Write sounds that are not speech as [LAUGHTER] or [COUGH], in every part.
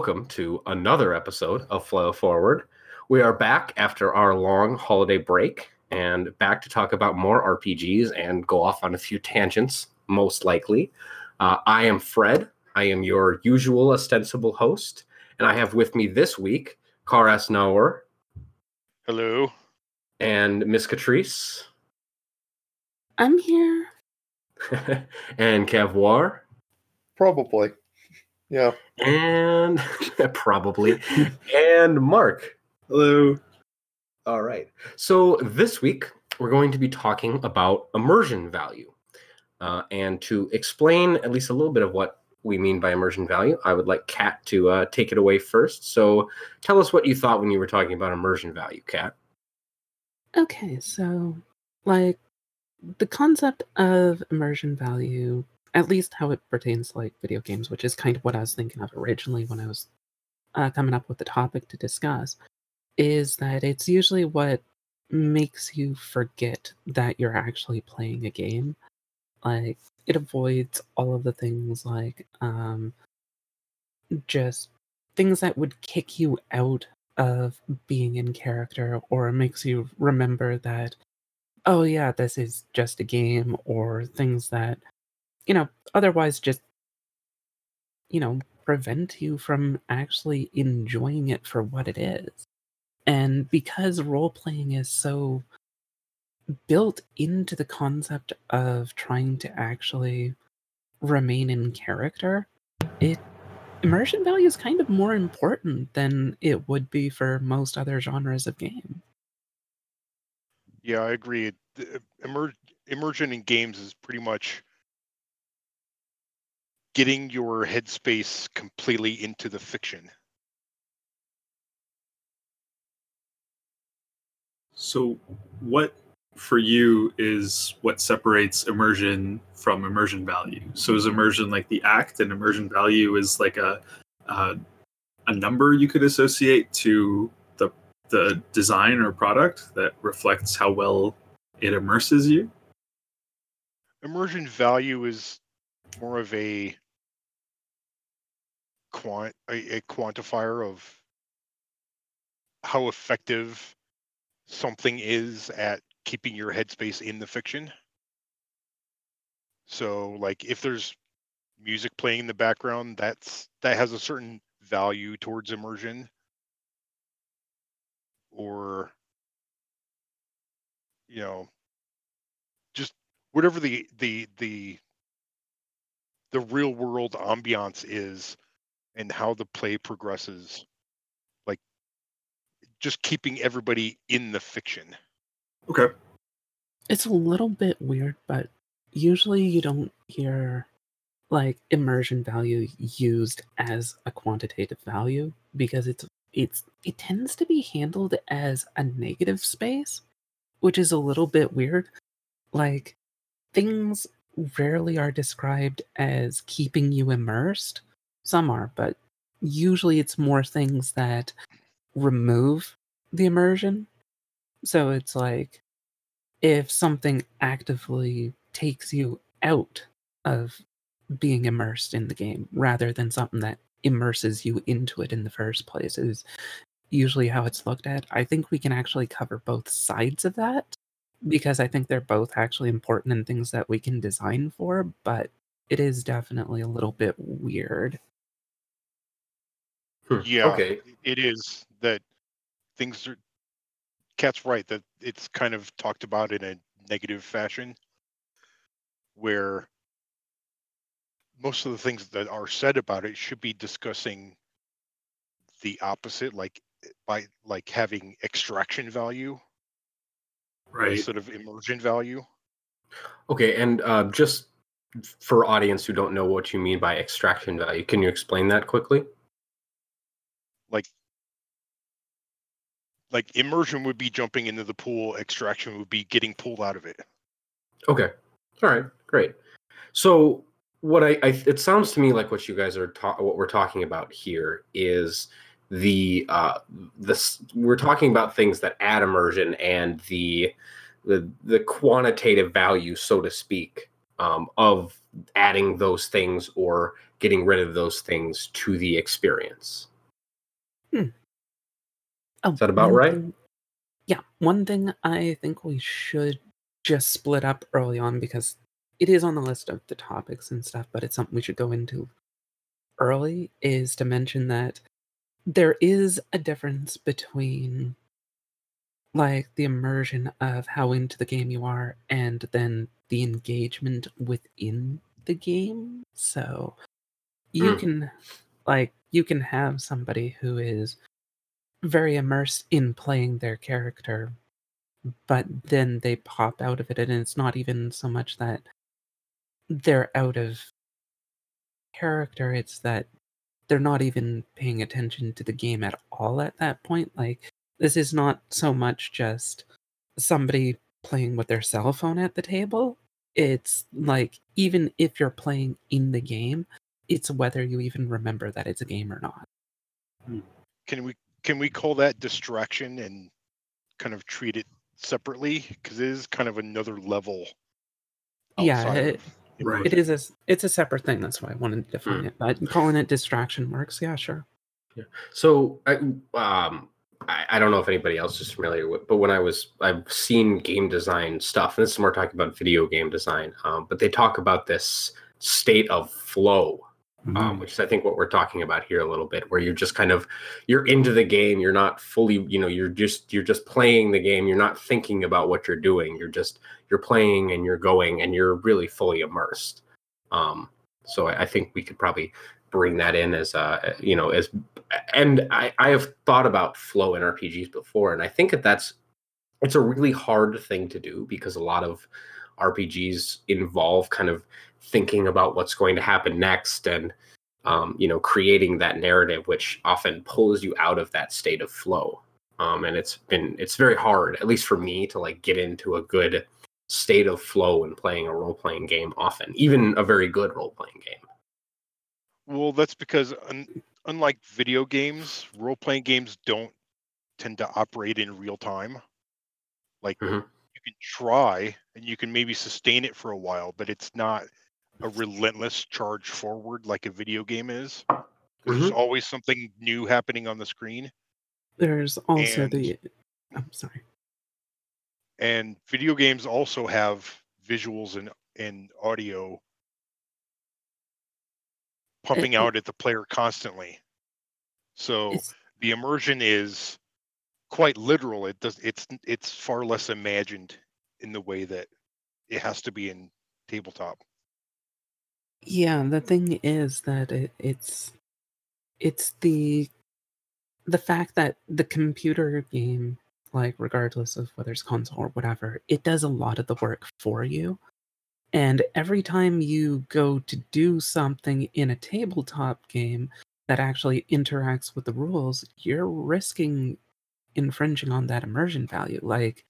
welcome to another episode of Flow Forward. We are back after our long holiday break and back to talk about more RPGs and go off on a few tangents, most likely. Uh, I am Fred. I am your usual ostensible host, and I have with me this week Karas Nauer Hello. and Miss Catrice I'm here. [LAUGHS] and Cavoir Probably. Yeah. and [LAUGHS] probably and Mark. Hello. All right. So this week we're going to be talking about immersion value. Uh, and to explain at least a little bit of what we mean by immersion value, I would like Kat to uh, take it away first. So tell us what you thought when you were talking about immersion value, Kat. Okay, so like the concept of immersion value, at least how it pertains to like video games, which is kind of what I was thinking of originally when I was uh, coming up with the topic to discuss, is that it's usually what makes you forget that you're actually playing a game. Like it avoids all of the things like um just things that would kick you out of being in character or makes you remember that oh yeah this is just a game or things that you know otherwise just you know prevent you from actually enjoying it for what it is and because role playing is so built into the concept of trying to actually remain in character it immersion value is kind of more important than it would be for most other genres of game Yeah, I agree. The Immer- immersion in games is pretty much getting your headspace completely into the fiction. So, what for you is what separates immersion from immersion value? So, is immersion like the act, and immersion value is like a uh, a number you could associate to the the design or product that reflects how well it immerses you? Immersion value is more of a quant a, a quantifier of how effective something is at keeping your headspace in the fiction. So like if there's music playing in the background, that's that has a certain value towards immersion. Or you know just whatever the the the the real world ambiance is and how the play progresses like just keeping everybody in the fiction Okay. It's a little bit weird, but usually you don't hear like immersion value used as a quantitative value because it's it's it tends to be handled as a negative space, which is a little bit weird. Like things rarely are described as keeping you immersed. Some are, but usually it's more things that remove the immersion. So it's like if something actively takes you out of being immersed in the game rather than something that immerses you into it in the first place is usually how it's looked at. I think we can actually cover both sides of that because I think they're both actually important and things that we can design for, but it is definitely a little bit weird. Hmm, yeah Okay. it is that things are Kat's right that it's kind of talked about in a negative fashion where most of the things that are said about it should be discussing the opposite like by like having extraction value Right. instead of immersion value Okay. And uh, just for audience who don't know what you mean by extraction value, can you explain that quickly? Like like immersion would be jumping into the pool extraction would be getting pulled out of it Okay. All right. Great. So what I, I it sounds to me like what you guys are ta- what we're talking about here is the uh this we're talking about things that add immersion and the the the quantitative value so to speak um, of adding those things or getting rid of those things to the experience. Oh, Is that about right? thing- yeah, one thing I think we should just split up early on because it is on the list of the topics and stuff, but it's something we should go into early is to mention that there is a difference between like the immersion of how into the game you are and then the engagement within the game. So you Mm. can like you can have somebody who is very immersed in playing their character but then they pop out of it and it's not even so much that they're out of character it's that they're not even paying attention to the game at all at that point like this is not so much just somebody playing with their cell phone at the table it's like even if you're playing in the game it's whether you even remember that it's a game or not Can we can we call that distraction and kind of treat it separately because it is kind of another level. Yeah, outside it- of Right. It immersion. is a s- it's a separate thing. That's why I wanted to define Mm. it. But calling it distraction works. Yeah, sure. Yeah. So I um I, I don't know if anybody else is familiar with, but when I was I've seen game design stuff, and this is more talking about video game design. Um, but they talk about this state of flow, Mm-hmm. um, which is I think what we're talking about here a little bit, where you're just kind of you're into the game, you're not fully, you know, you're just you're just playing the game, you're not thinking about what you're doing, you're just you're playing and you're going and you're really fully immersed. Um, so I, I think we could probably bring that in as a you know as and I, I have thought about flow in RPGs before, and I think that that's it's a really hard thing to do because a lot of RPGs involve kind of thinking about what's going to happen next and um, you know creating that narrative, which often pulls you out of that state of flow. Um, and it's been it's very hard, at least for me, to like get into a good state of flow when playing a role playing game. Often, even a very good role playing game. Well, that's because un- unlike video games, role playing games don't tend to operate in real time. Like Mhm. you can try and you can maybe sustain it for a while, but it's not a relentless charge forward like a video game is. 'Cause There's mm-hmm. always something new happening on the screen. There's also And- the. I'm sorry. And video games also have visuals and, and audio pumping it- out at the player constantly. So the immersion is quite literal. It does it's it's far less imagined in the way that it has to be in tabletop. Yeah. The thing is that it, it's it's the the fact that the computer game, like regardless of whether it's console or whatever, it does a lot of the work for you. And every time you go to do something in a tabletop game that actually interacts with the rules, you're risking infringing on that immersion value. Like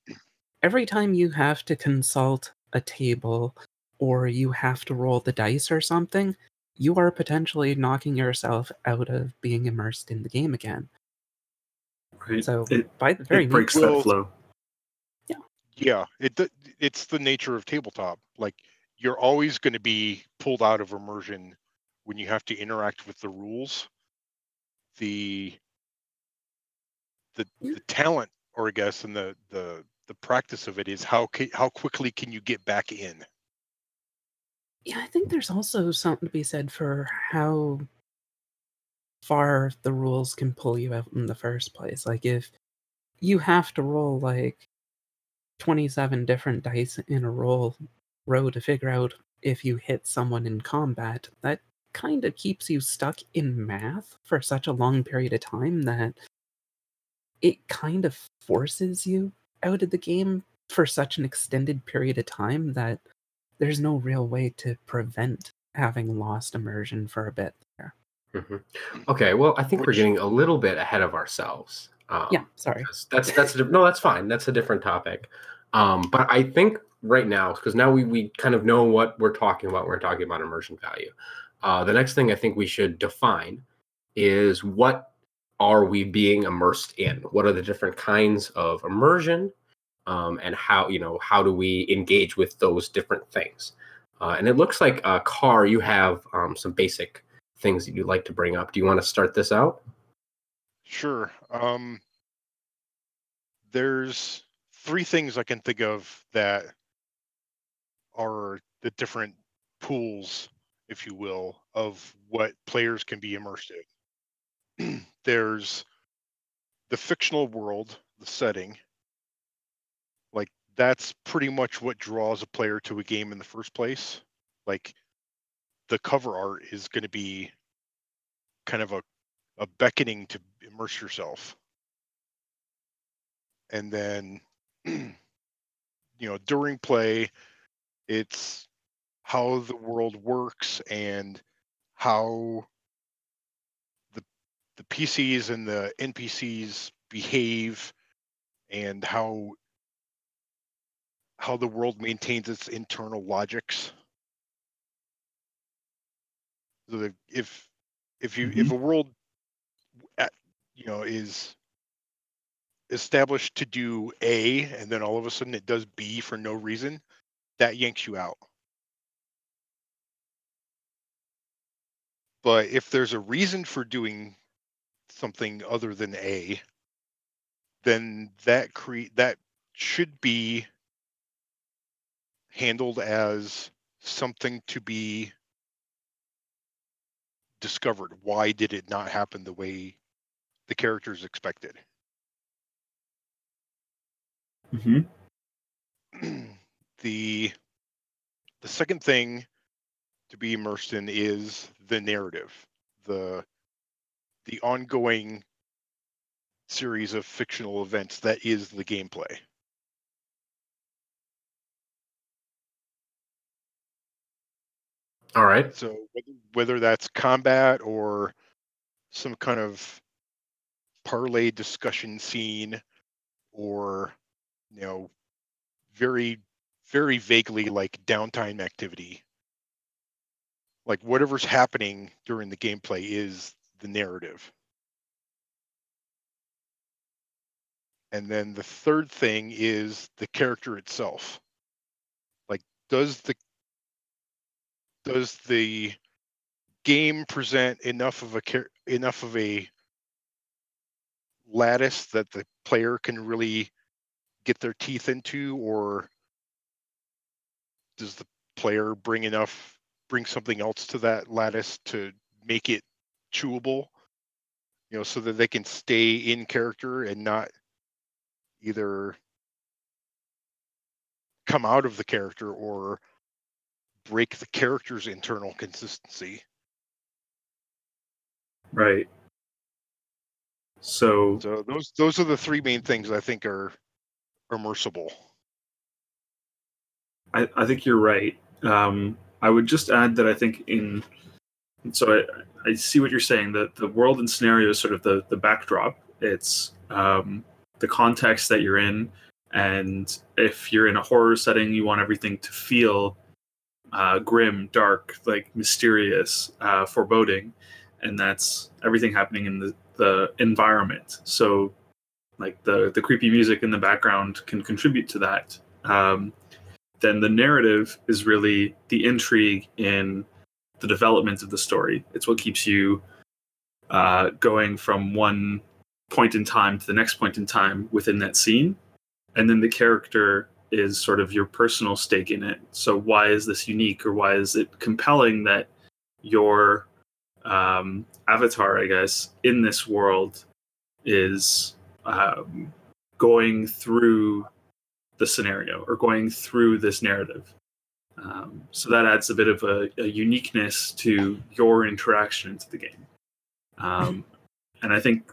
every time you have to consult a table or you have to roll the dice or something, you are potentially knocking yourself out of being immersed in the game again. Right. So it, by the very it breaks Well- that flow. Yeah, Yeah. it it's the nature of tabletop. Like you're always going to be pulled out of immersion when you have to interact with the rules. The the Yeah. the talent, or I guess, and the the the practice of it is how ca- how quickly can you get back in? Yeah, I think there's also something to be said for how far the rules can pull you out in the first place. Like if you have to roll like 27 different dice in a roll row to figure out if you hit someone in combat, that kind of keeps you stuck in math for such a long period of time that it kind of forces you out of the game for such an extended period of time that there's no real way to prevent having lost immersion for a bit there. Mhm. Okay, well, I think we're getting a little bit ahead of ourselves. Um, yeah, sorry. That's that's, that's a, no, that's fine. That's a different topic. Um, but I think right now, because now we we kind of know what we're talking about. We're talking about immersion value. Uh, the next thing I think we should define is what are we being immersed in? What are the different kinds of immersion, um, and how you know how do we engage with those different things? Uh, and it looks like uh, Car, you have um, some basic things that you'd like to bring up. Do you want to start this out? Sure. Um, there's three things I can think of that are the different pools, if you will, of what players can be immersed in. [CLEARS THROAT] there's the fictional world, the setting. That's pretty much what draws a player to a game in the first place. Like the cover art is going to be kind of a, a beckoning to immerse yourself. And then, [CLEARS THROAT] you know, during play, it's how the world works and how the the PCs and the NPCs behave and how how the world maintains its internal logics. So if if you if mm-hmm. a world you know is established to do A and then all of a sudden it does B for no reason, that yanks you out. But if there's a reason for doing something other than A, then that create that should be handled as something to be discovered. Why did it not happen the way the characters expected? hmm [CLEARS THROAT] the the second thing to be immersed in is the narrative, the the ongoing series of fictional events that is the gameplay. All right. So whether, that's combat or some kind of parlay discussion scene or you know very very vaguely like downtime activity like whatever's happening during the gameplay is the narrative and then the third thing is the character itself like does the does the game present enough of a enough of a lattice that the player can really get their teeth into or does the player bring enough bring something else to that lattice to make it chewable? You know so that they can stay in character and not either come out of the character or break the character's internal consistency Right. So so those those are the three main things i think are immersible I, I think you're right. Um, I would just add that I think in so I, I see what you're saying. That the world and scenario is sort of the the backdrop. It's um, the context that you're in, and if you're in a horror setting, you want everything to feel uh, grim, dark, like mysterious, uh, foreboding, and that's everything happening in the the environment. So, like the the creepy music in the background can contribute to that. Um, then the narrative is really the intrigue in the development of the story. It's what keeps you uh, going from one point in time to the next point in time within that scene. And then the character is sort of your personal stake in it. So, why is this unique or why is it compelling that your um, avatar, I guess, in this world is um, going through the scenario or going through this narrative. Um, so that adds a bit of a, a, uniqueness to your interaction into the game. Um, [LAUGHS] and I think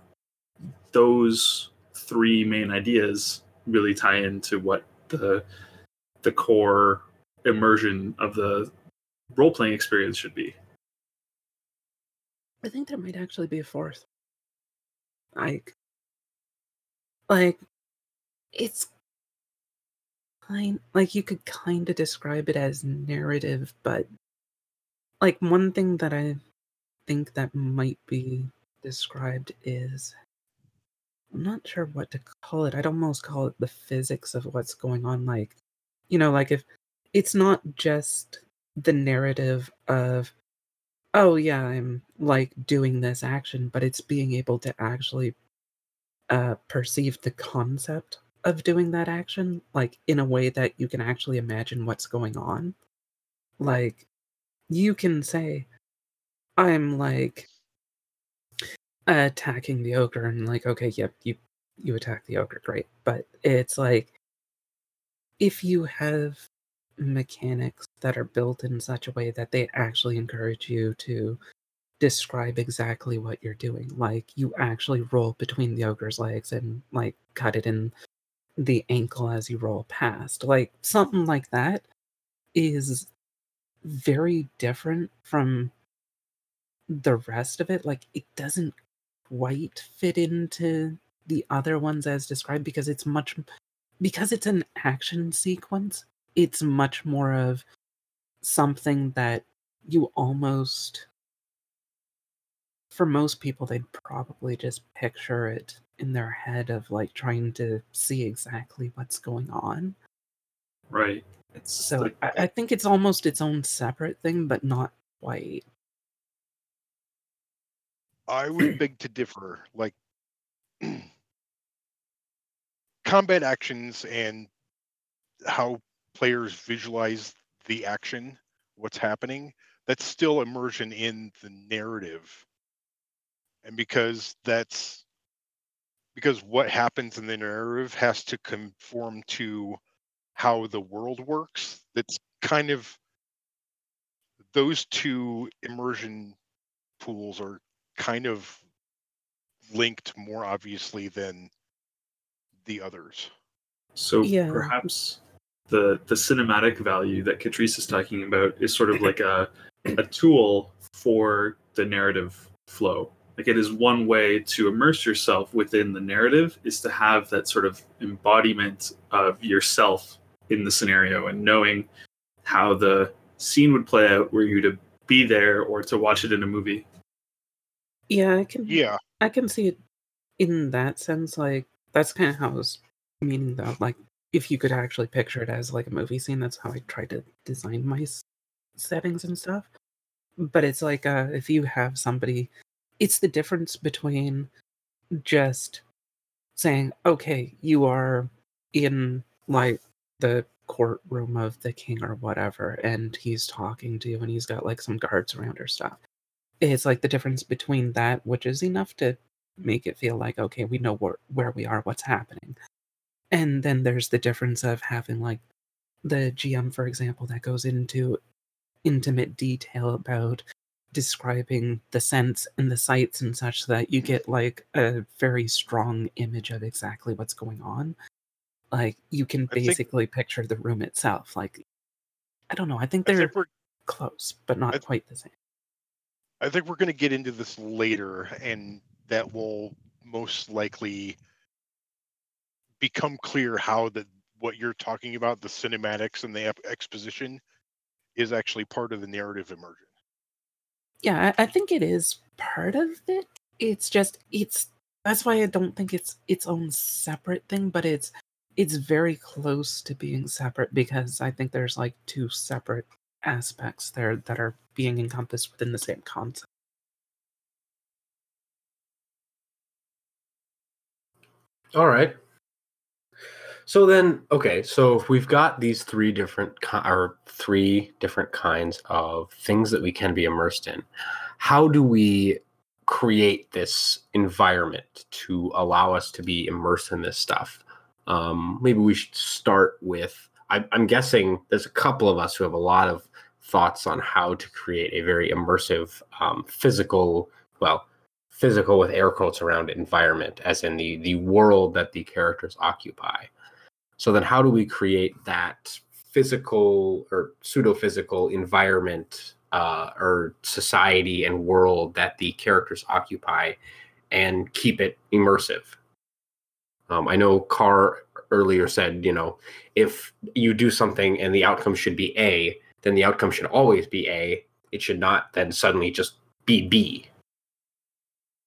those three main ideas really tie into what the the core immersion of the role playing experience should be. I think there might actually be a fourth. Like, like it's kind like you could kind of describe it as narrative, but like one thing that I think that might be described is I'm not sure what to call it. I'd almost call it the physics of what's going on. Like, you know, like if it's not just the narrative of oh yeah i'm like doing this action but it's being able to actually uh perceive the concept of doing that action like in a way that you can actually imagine what's going on like you can say i'm like attacking the ogre and like okay yep you you attack the ogre great. But it's like if you have mechanics that are built in such a way that they actually encourage you to describe exactly what you're doing like you actually roll between the ogre's legs and like cut it in the ankle as you roll past. Like something like that is very different from the rest of it. Like it doesn't quite fit into the other ones as described because it's much because it's an action sequence it's much more of something that you almost for most people they'd probably just picture it in their head of like trying to see exactly what's going on Right. It's so like- I, I think it's almost its own separate thing but not quite I would beg to differ. Like [CLEARS THROAT] combat actions and how players visualize the action, what's happening, that's still immersion in the narrative. And because that's because what happens in the narrative has to conform to how the world works, that's kind of those two immersion pools are kind of linked more obviously than the others. So Yeah. perhaps the the cinematic value that Catrice is talking about is sort of [LAUGHS] like a a tool for the narrative flow. Like it is one way to immerse yourself within the narrative is to have that sort of embodiment of yourself in the scenario and knowing how the scene would play out were you to be there or to watch it in a movie. Yeah i can Yeah, I can see it in that sense. Like that's kind of how I was meaning though. Like if you could actually picture it as like a movie scene, that's how I tried to design my s- settings and stuff. But it's like uh, if you have somebody, it's the difference between just saying, "Okay, you are in like the courtroom of the king or whatever," and he's talking to you, and he's got like some guards around or stuff it's like the difference between that, which is enough to make it feel like okay, we know where where we are, what's happening, and then there's the difference of having like the GM, for example, that goes into intimate detail about describing the scents and the sights and such that you get like a very strong image of exactly what's going on. Like you can I think- basically picture the room itself. Like I don't know. I think they're think close, but not I- quite the same. I think we're going to get into this later, and that will most likely become clear how that what you're talking about, the cinematics and the exposition, is actually part of the narrative immersion. yeah I, I think it is part of it it's just it's that's why i don't think it's its own separate thing but it's it's very close to being separate because i think there's like two separate aspects there that are being encompassed within the same concept All right. So then, okay, so if we've got these three different or three different kinds of things that we can be immersed in, how do we create this environment to allow us to be immersed in this stuff? Um, maybe we should start with. I, I'm guessing there's a couple of us who have a lot of thoughts on how to create a very immersive um, physical, well, physical with air quotes around environment as in the the world that the characters occupy. So then how do we create that physical or pseudo physical environment uh, or society and world that the characters occupy and keep it immersive? Um, i know carr earlier said you know if you do something and the outcome should be a then the outcome should always be a it should not then suddenly just be b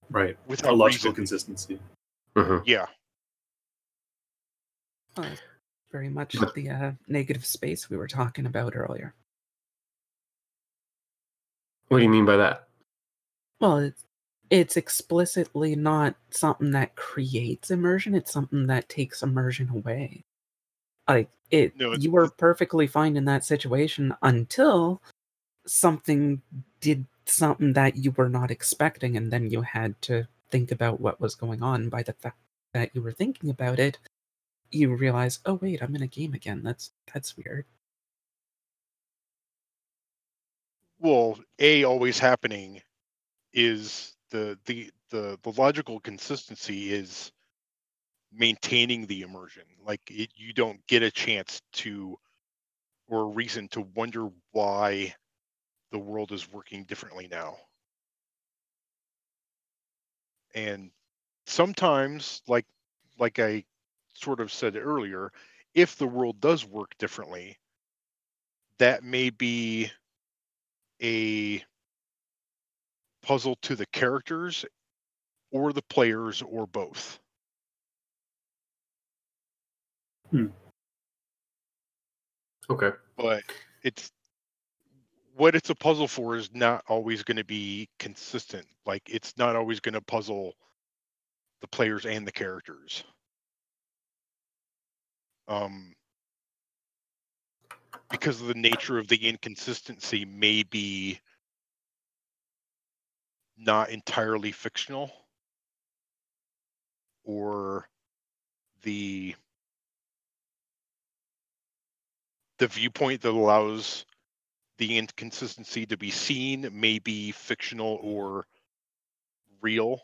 Right. Without a logical reason. consistency. Mhm. Yeah, very much But- the uh, negative space we were talking about earlier What do you mean by that? Well, it's it's explicitly not something that creates immersion. It's something that takes immersion away. Like it, No, you were perfectly fine in that situation until something did something that you were not expecting, and then you had to think about what was going on. By the fact that you were thinking about it, you realize, oh wait, I'm in a game again. That's that's weird. well a always happening is the the the the logical consistency is maintaining the immersion like it, you don't get a chance to or a reason to wonder why the world is working differently now and sometimes like like i sort of said earlier if the world does work differently that may be a puzzle to the characters or the players or both. Okay. But it's what it's a puzzle for is not always going to be consistent. Like it's not always going to puzzle the players and the characters. Um because of the nature of the inconsistency may be not entirely fictional or the the viewpoint that allows the inconsistency to be seen may be fictional or real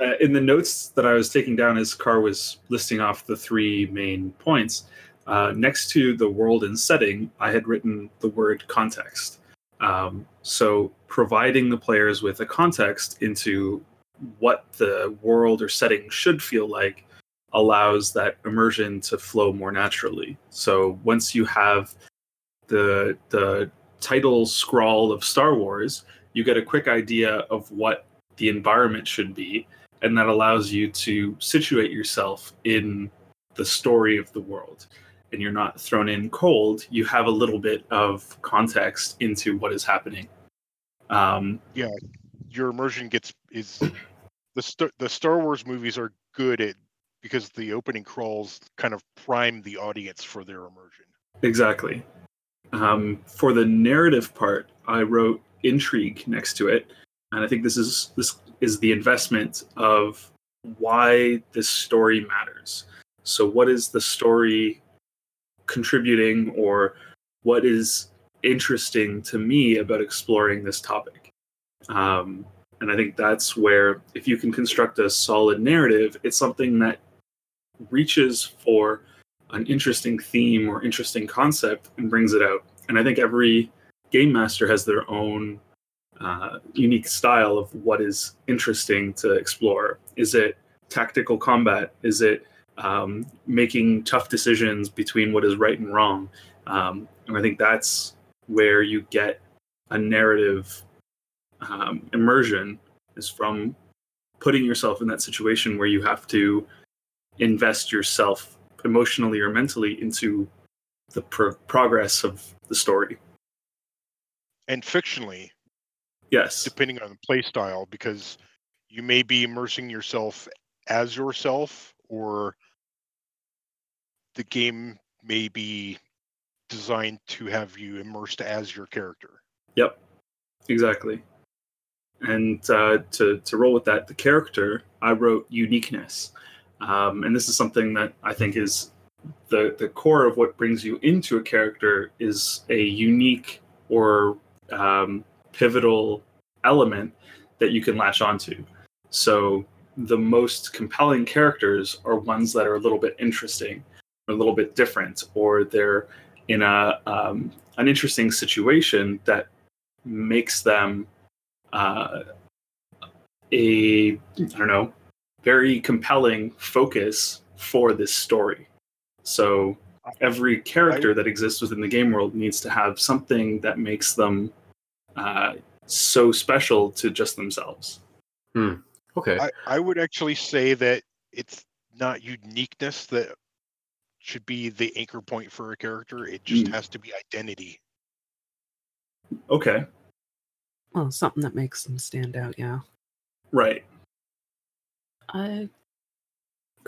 Uh, in the notes that I was taking down as Carr was listing off the three main points, uh, next to the world and setting, I had written the word context. Um, so providing the players with a context into what the world or setting should feel like allows that immersion to flow more naturally. So once you have the the title scrawl of Star Wars, you get a quick idea of what the environment should be, and that allows you to situate yourself in the story of the world. And you're not thrown in cold. You have a little bit of context into what is happening. Um, yeah, your immersion gets is the Star, the Star Wars movies are good at because the opening crawls kind of prime the audience for their immersion. Exactly. Um, for the narrative part, I wrote intrigue next to it, and I think this is this is the investment of why this story matters. So, what is the story contributing, or what is interesting to me about exploring this topic? Um, and I think that's where, if you can construct a solid narrative, it's something that reaches for an interesting theme or interesting concept and brings it out. And I think every game master has their own uh, unique style of what is interesting to explore. Is it tactical combat? Is it um, making tough decisions between what is right and wrong? Um, and I think that's where you get a narrative um, immersion is from putting yourself in that situation where you have to invest yourself emotionally or mentally into the pro- progress of the story. And fictionally, Yes. depending on the play style, because you may be immersing yourself as yourself, or the game may be designed to have you immersed as your character. Yep. Exactly. And uh, to to roll with that, the character I wrote uniqueness, um, and this is something that I think is the the core of what brings you into a character is a unique or um, pivotal element that you can latch onto. So the most compelling characters are ones that are a little bit interesting, or a little bit different, or they're in a um, an interesting situation that makes them uh, a I don't know very compelling focus for this story. So every character that exists within the game world needs to have something that makes them uh, so special to just themselves. Okay. I, I would actually say that it's not uniqueness that should be the anchor point for a character. It just Mm. has to be identity. Okay. Well, something that makes them stand out, yeah. Right. Uh,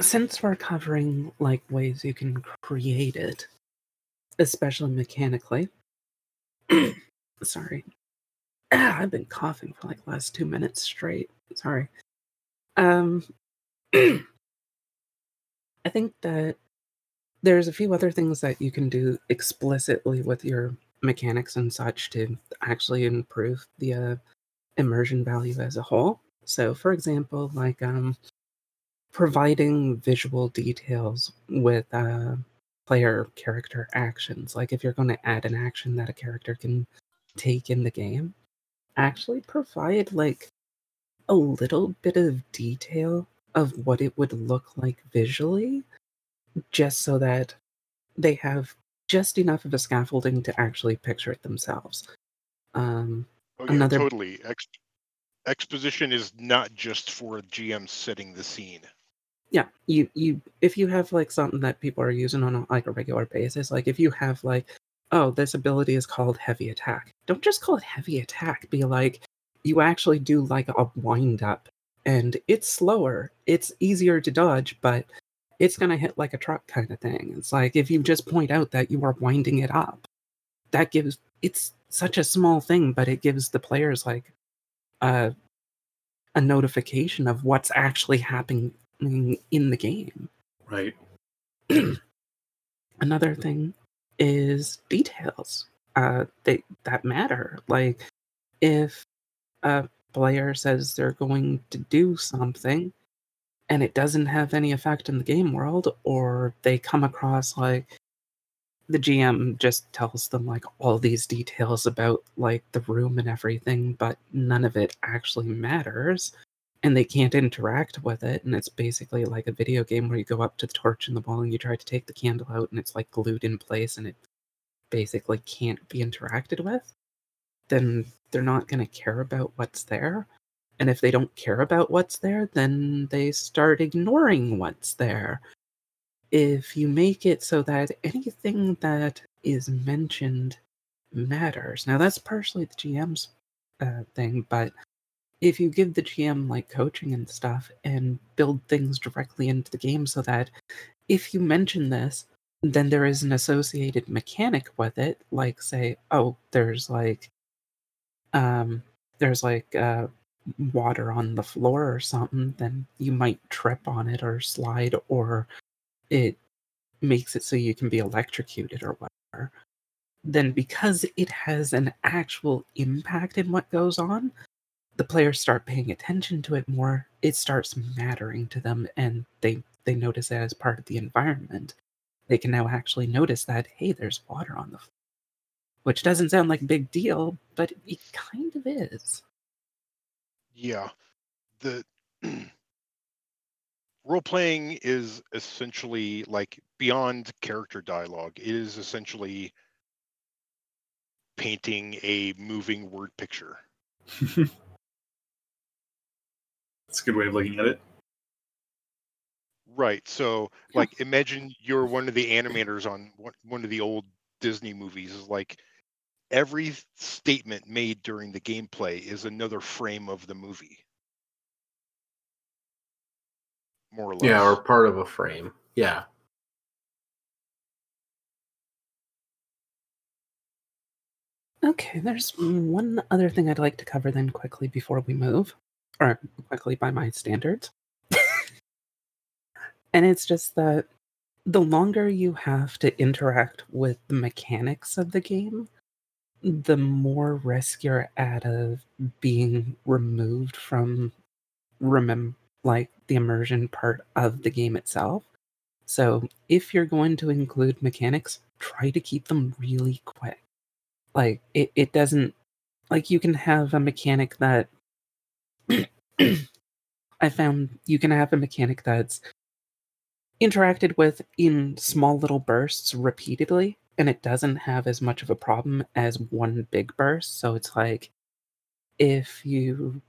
since we're covering like ways you can create it, especially mechanically. [CLEARS THROAT] sorry, [CLEARS THROAT] I've been coughing for like last two minutes straight. Sorry. Um, [CLEARS THROAT] I think that there's a few other things that you can do explicitly with your mechanics and such to actually improve the uh, immersion value as a whole. So, for example, like um, providing visual details with uh, player character actions. Like if you're going to add an action that a character can take in the game, actually provide like a little bit of detail of what it would look like visually, just so that they have just enough of a scaffolding to actually picture it themselves. Um, Oh, yeah, Another- totally. Ex- exposition is not just for GM setting the scene. yeah you you if you have like something that people are using on a, like a regular basis like if you have like oh this ability is called heavy attack don't just call it heavy attack be like you actually do like a wind up and it's slower it's easier to dodge but it's to hit like a truck kind of thing it's like if you just point out that you are winding it up that gives it's such a small thing but it gives the players like a a notification of what's actually happening in the game. Right. [CLEARS THROAT] Another thing is details uh, that that matter. Like if a player says they're going to do something and it doesn't have any effect in the game world, or they come across like the GM just tells them like all these details about like the room and everything, but none of it actually matters and they can't interact with it and it's basically like a video game where you go up to the torch in the wall and you try to take the candle out and it's like glued in place and it basically can't be interacted with then they're not going to care about what's there and if they don't care about what's there then they start ignoring what's there if you make it so that anything that is mentioned matters. Now that's partially the gm's uh, thing but if you give the GM like coaching and stuff and build things directly into the game so that if you mention this, then there is an associated mechanic with it, like say, oh, there's like um there's like uh water on the floor or something, then you might trip on it or slide or it makes it so you can be electrocuted or whatever. Then because it has an actual impact in what goes on, the players start paying attention to it more it starts mattering to them and they they notice it as part of the environment they can now actually notice that hey there's water on the floor which doesn't sound like a big deal but it kind of is Yeah. The [CLEARS THROAT] role playing is essentially like beyond character dialogue. It is essentially painting a moving word picture. [LAUGHS] That's a good way of looking at it. Right. So, like, imagine you're one of the animators on one, one of the old Disney movies. Is like every statement made during the gameplay is another frame of the movie, more or less. Yeah, or part of a frame. Yeah. okay there's one other thing i'd like to cover then quickly before we move or quickly by my standards [LAUGHS] and it's just that the longer you have to interact with the mechanics of the game the more risk you're at of being removed from remem like the immersion part of the game itself. So if you're going to include mechanics try to keep them really quick. Like it, it doesn't like you can have a mechanic that [CLEARS THROAT] i found you can have a mechanic that's interacted with in small little bursts repeatedly and it doesn't have as much of a problem as one big burst. So it's like if you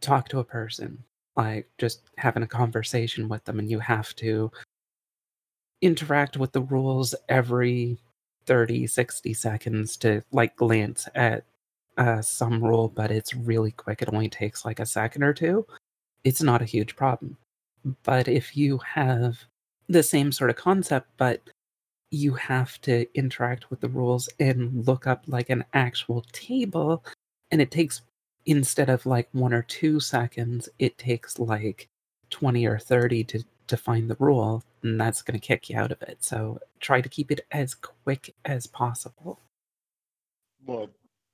talk to a person like just having a conversation with them and you have to interact with the rules every 30 60 seconds to like glance at uh, some rule, but it's really quick. It only takes like a second or two. It's not a huge problem. But if you have the same sort of concept, but you have to interact with the rules and look up like an actual table, and it takes instead of like one or two seconds, it takes like 20 or 30 to, to find the rule, and that's going to kick you out of it. So try to keep it as quick as possible. Well,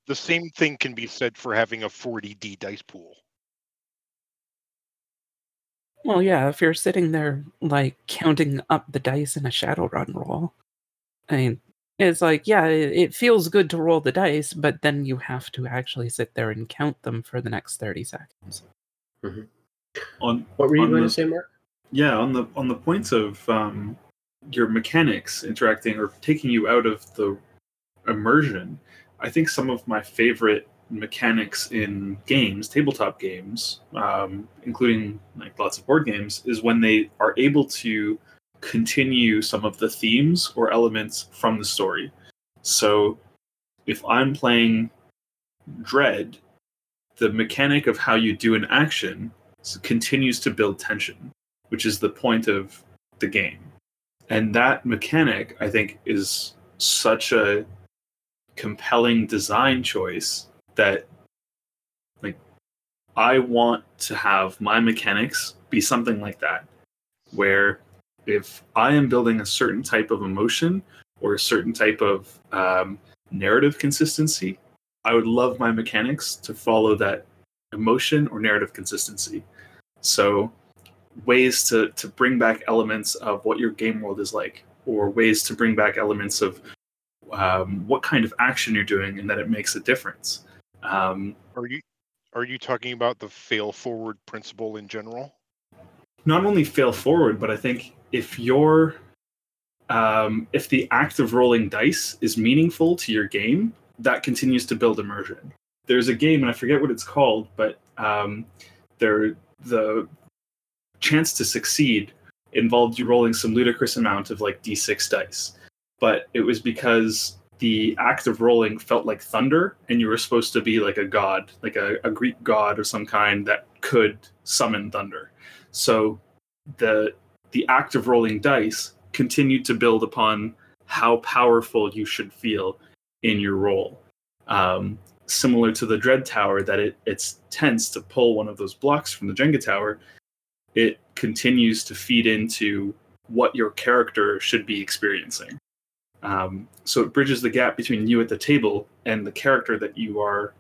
the same thing can be said for having a 40D dice pool. Well, yeah, if you're sitting there like counting up the dice in a Shadowrun roll, I mean, it's like, yeah, it, it feels good to roll the dice, but then you have to actually sit there and count them for the next 30 seconds. On What were you going the- to say, Mark? yeah on the on the points of um, your mechanics interacting or taking you out of the immersion i think some of my favorite mechanics in games tabletop games um, including like lots of board games is when they are able to continue some of the themes or elements from the story so if i'm playing dread the mechanic of how you do an action continues to build tension which is the point of the game. And that mechanic, I think, is such a compelling design choice that, like, I want to have my mechanics be something like that, where if I am building a certain type of emotion or a certain type of um, narrative consistency, I would love my mechanics to follow that emotion or narrative consistency. So, ways to to bring back elements of what your game world is like or ways to bring back elements of um, what kind of action you're doing and that it makes a difference um, Are you are you talking about the fail forward principle in general? not only fail forward but i think if you're um, if the act of rolling dice is meaningful to your game that continues to build immersion. There's a game and i forget what it's called but um, there the chance to succeed involved you rolling some ludicrous amount of like d6 dice. But it was because the act of rolling felt like thunder and you were supposed to be like a god like a, a greek god of some kind that could summon thunder. So the the act of rolling dice continued to build upon how powerful you should feel in your roll um, similar to the dread tower that it it's tense to pull one of those blocks from the jenga tower it continues to feed into what your character should be experiencing. Um, so it bridges the gap between you at the table and the character that you are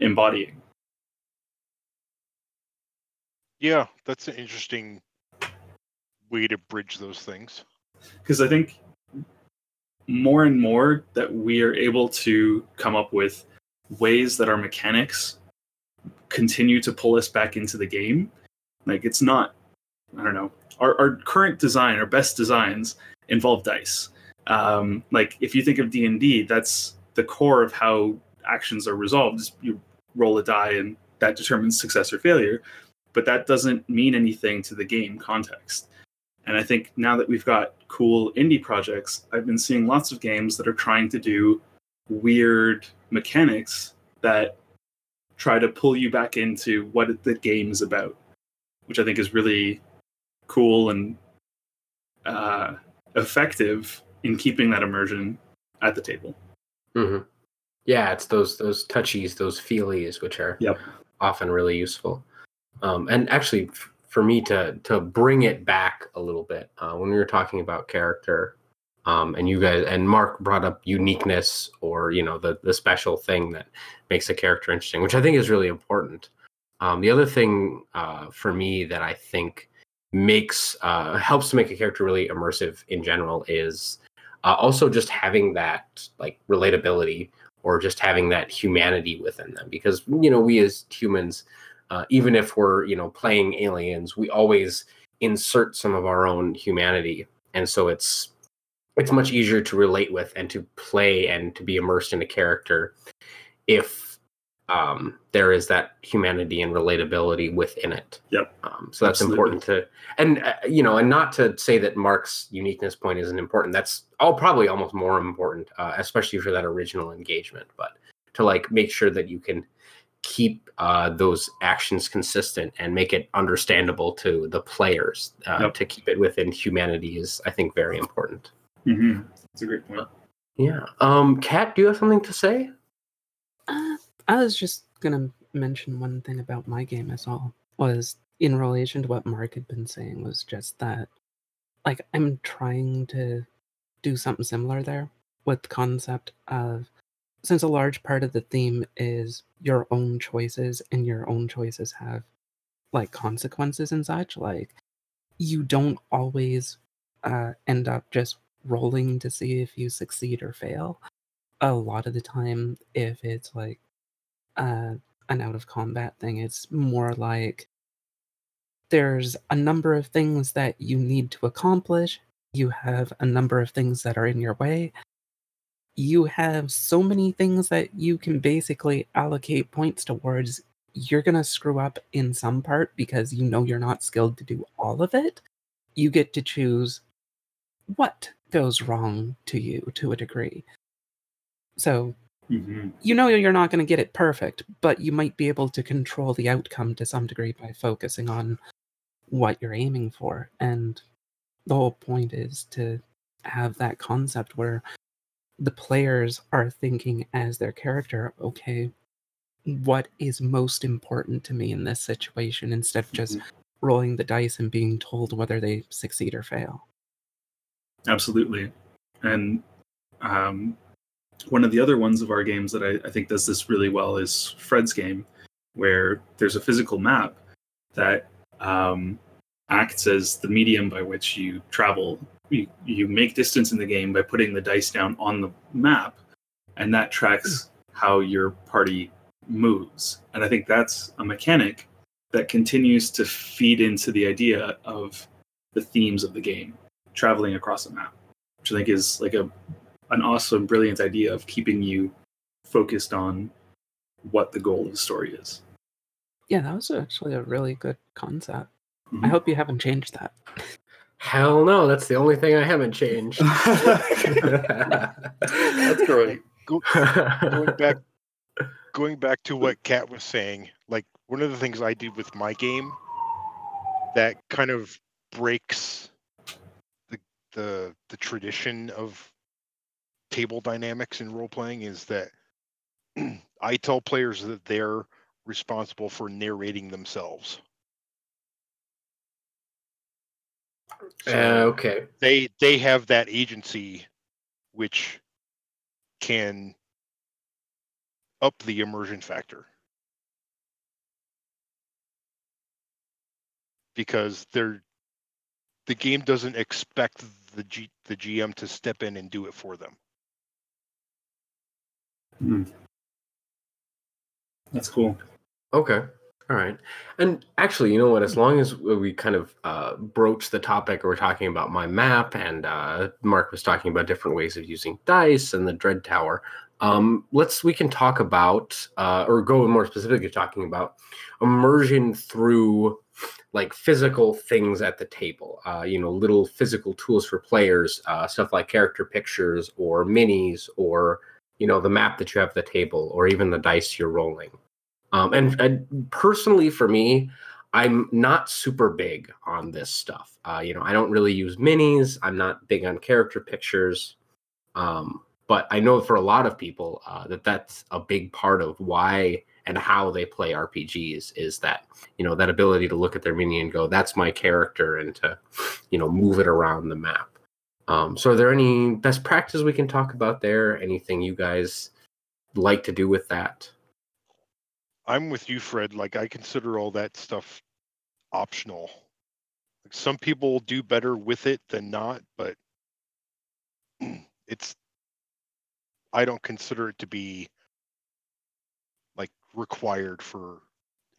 embodying. Yeah, that's an interesting way to bridge those things. Because I think more and more that we are able to come up with ways that our mechanics continue to pull us back into the game. Like it's not, I don't know, our, our current design, our best designs involve dice. Um, like if you think of D and D, that's the core of how actions are resolved. Is you roll a die and that determines success or failure. But that doesn't mean anything to the game context. And I think now that we've got cool indie projects, I've been seeing lots of games that are trying to do weird mechanics that try to pull you back into what the game is about, which I think is really cool and uh, effective in keeping that immersion at the table. hmm Yeah, it's those those touchies, those feelies, which are Yep. often really useful. Um, and actually, for me to to bring it back a little bit, uh, when we were talking about character, um, and you guys and Mark brought up uniqueness or you know the the special thing that makes a character interesting, which I think is really important. Um, the other thing uh, for me that I think makes uh, helps to make a character really immersive in general is uh, also just having that like relatability or just having that humanity within them because you know we as humans uh, even if we're you know playing aliens we always insert some of our own humanity and so it's it's much easier to relate with and to play and to be immersed in a character if um, there is that humanity and relatability within it Yep. um, so that's Absolutely. important to and uh, you know and not to say that mark's uniqueness point isn't important that's all probably almost more important uh, especially for that original engagement but to like make sure that you can keep uh, those actions consistent and make it understandable to the players uh, Yep. to keep it within humanity is i think very important Mm-hmm. That's a great point. yeah um kat do you have something to say Uh, I was just gonna mention one thing about my game as well. Was in relation to what Mark had been saying was just that, like, I'm trying to do something similar there with the concept of since a large part of the theme is your own choices and your own choices have like consequences and such like you don't always uh, end up just rolling to see if you succeed or fail. A lot of the time if it's like uh, an out of combat thing it's more like there's a number of things that you need to accomplish. You have a number of things that are in your way you have so many things that you can basically allocate points towards you're going to screw up in some part because you know you're not skilled to do all of it you get to choose what goes wrong to you to a degree so Mm-hmm. you know you're not going to get it perfect, but you might be able to control the outcome to some degree by focusing on what you're aiming for. And the whole point is to have that concept where the players are thinking as their character, okay, what is most important to me in this situation instead of just rolling the dice and being told whether they succeed or fail. Absolutely. And um, one of the other ones of our games that I, I think does this really well is Fred's game, where there's a physical map that um, acts as the medium by which you travel. You, you make distance in the game by putting the dice down on the map, and that tracks how your party moves. And I think that's a mechanic that continues to feed into the idea of the themes of the game traveling across a map, which I think is like a an awesome, brilliant idea of keeping you focused on what the goal of the story is. Yeah, that was actually a really good concept. I Mhm. hope you haven't changed that. [LAUGHS] hell no that's the only thing i haven't changed [LAUGHS] That's great. Go, going back going back to what Kat was saying, like one of the things I did with my game that kind of breaks the the the tradition of table dynamics in role playing is that [CLEARS THROAT] I tell players that they're responsible for narrating themselves. Uh, okay they they have that agency which can up the immersion factor because they're the game doesn't expect the G, the GM to step in and do it for them. Mhm. That's cool. Okay. All right. And actually, you know what? As long as we kind of uh, broach the topic, we're talking about my map, and uh, Mark was talking about different ways of using dice and the Dread Tower. Um, let's we can talk about, uh, or go more specifically talking about immersion through like physical things at the table. Uh, you know, little physical tools for players, uh, stuff like character pictures or minis, or you know, the map that you have at the table, or even the dice you're rolling. Um, and, and personally, for me, I'm not super big on this stuff. Uh, you know, I don't really use minis. I'm not big on character pictures. Um, but I know for a lot of people uh, that that's a big part of why and how they play RPGs is that you know that ability to look at their mini and go, "That's my character," and to you know move it around the map. Um, so, are there any best practices we can talk about there? Anything you guys like to do with that? I'm with you, Fred. Like I consider all that stuff optional. Like some people do better with it than not, but [CLEARS THROAT] it's I don't consider it to be like required for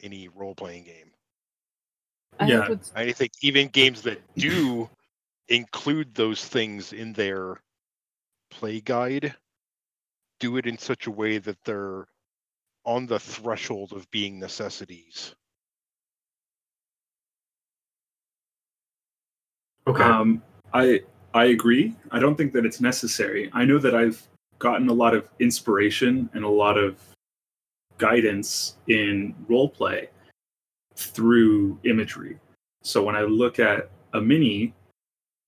any role playing game. I Yeah. would I think even games that do [LAUGHS] include those things in their play guide do it in such a way that they're on the threshold of being necessities. Okay. Um, I I agree. I don't think that it's necessary. I know that I've gotten a lot of inspiration and a lot of guidance in role play through imagery. So when I look at a mini,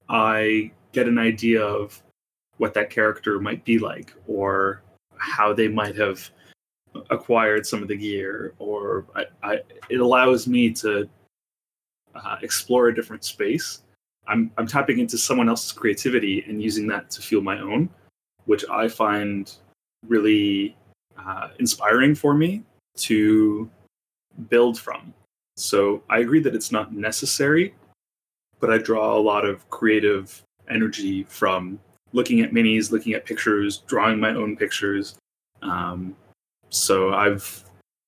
I get an idea of what that character might be like or how they might have acquired some of the gear or I, I, it allows me to uh, explore a different space. I'm, I'm tapping into someone else's creativity and using that to fuel my own which i find really uh, inspiring for me to build from. So i agree that it's not necessary but i draw a lot of creative energy from looking at minis looking at pictures drawing my own pictures um, so I've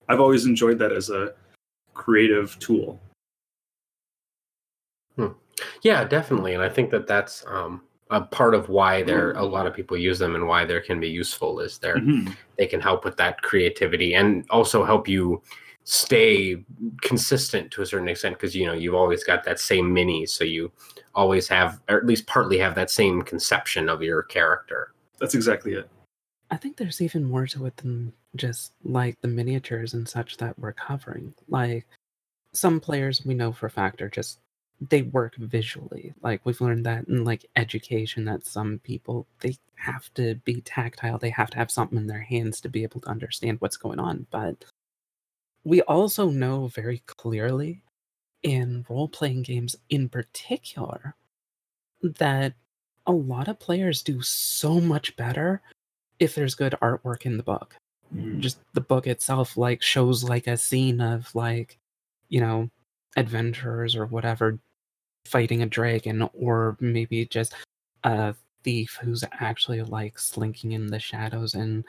I've always enjoyed that as a creative tool. Yeah, definitely, and I think that that's um, a part of why there a lot of people use them and why they can be useful is there Mhm. they can help with that creativity and also help you stay consistent to a certain extent because you know you've always got that same mini, so you always have or at least partly have that same conception of your character. That's exactly it. I think there's even more to it than just like the miniatures and such that we're covering. Like some players we know for a fact are just they work visually. Like we've learned that in like education that some people they have to be tactile, they have to have something in their hands to be able to understand what's going on. But we also know very clearly in role playing games in particular that a lot of players do so much better if there's good artwork in the book Mm. just the book itself like shows like a scene of like you know adventurers or whatever fighting a dragon or maybe just a thief who's actually like slinking in the shadows and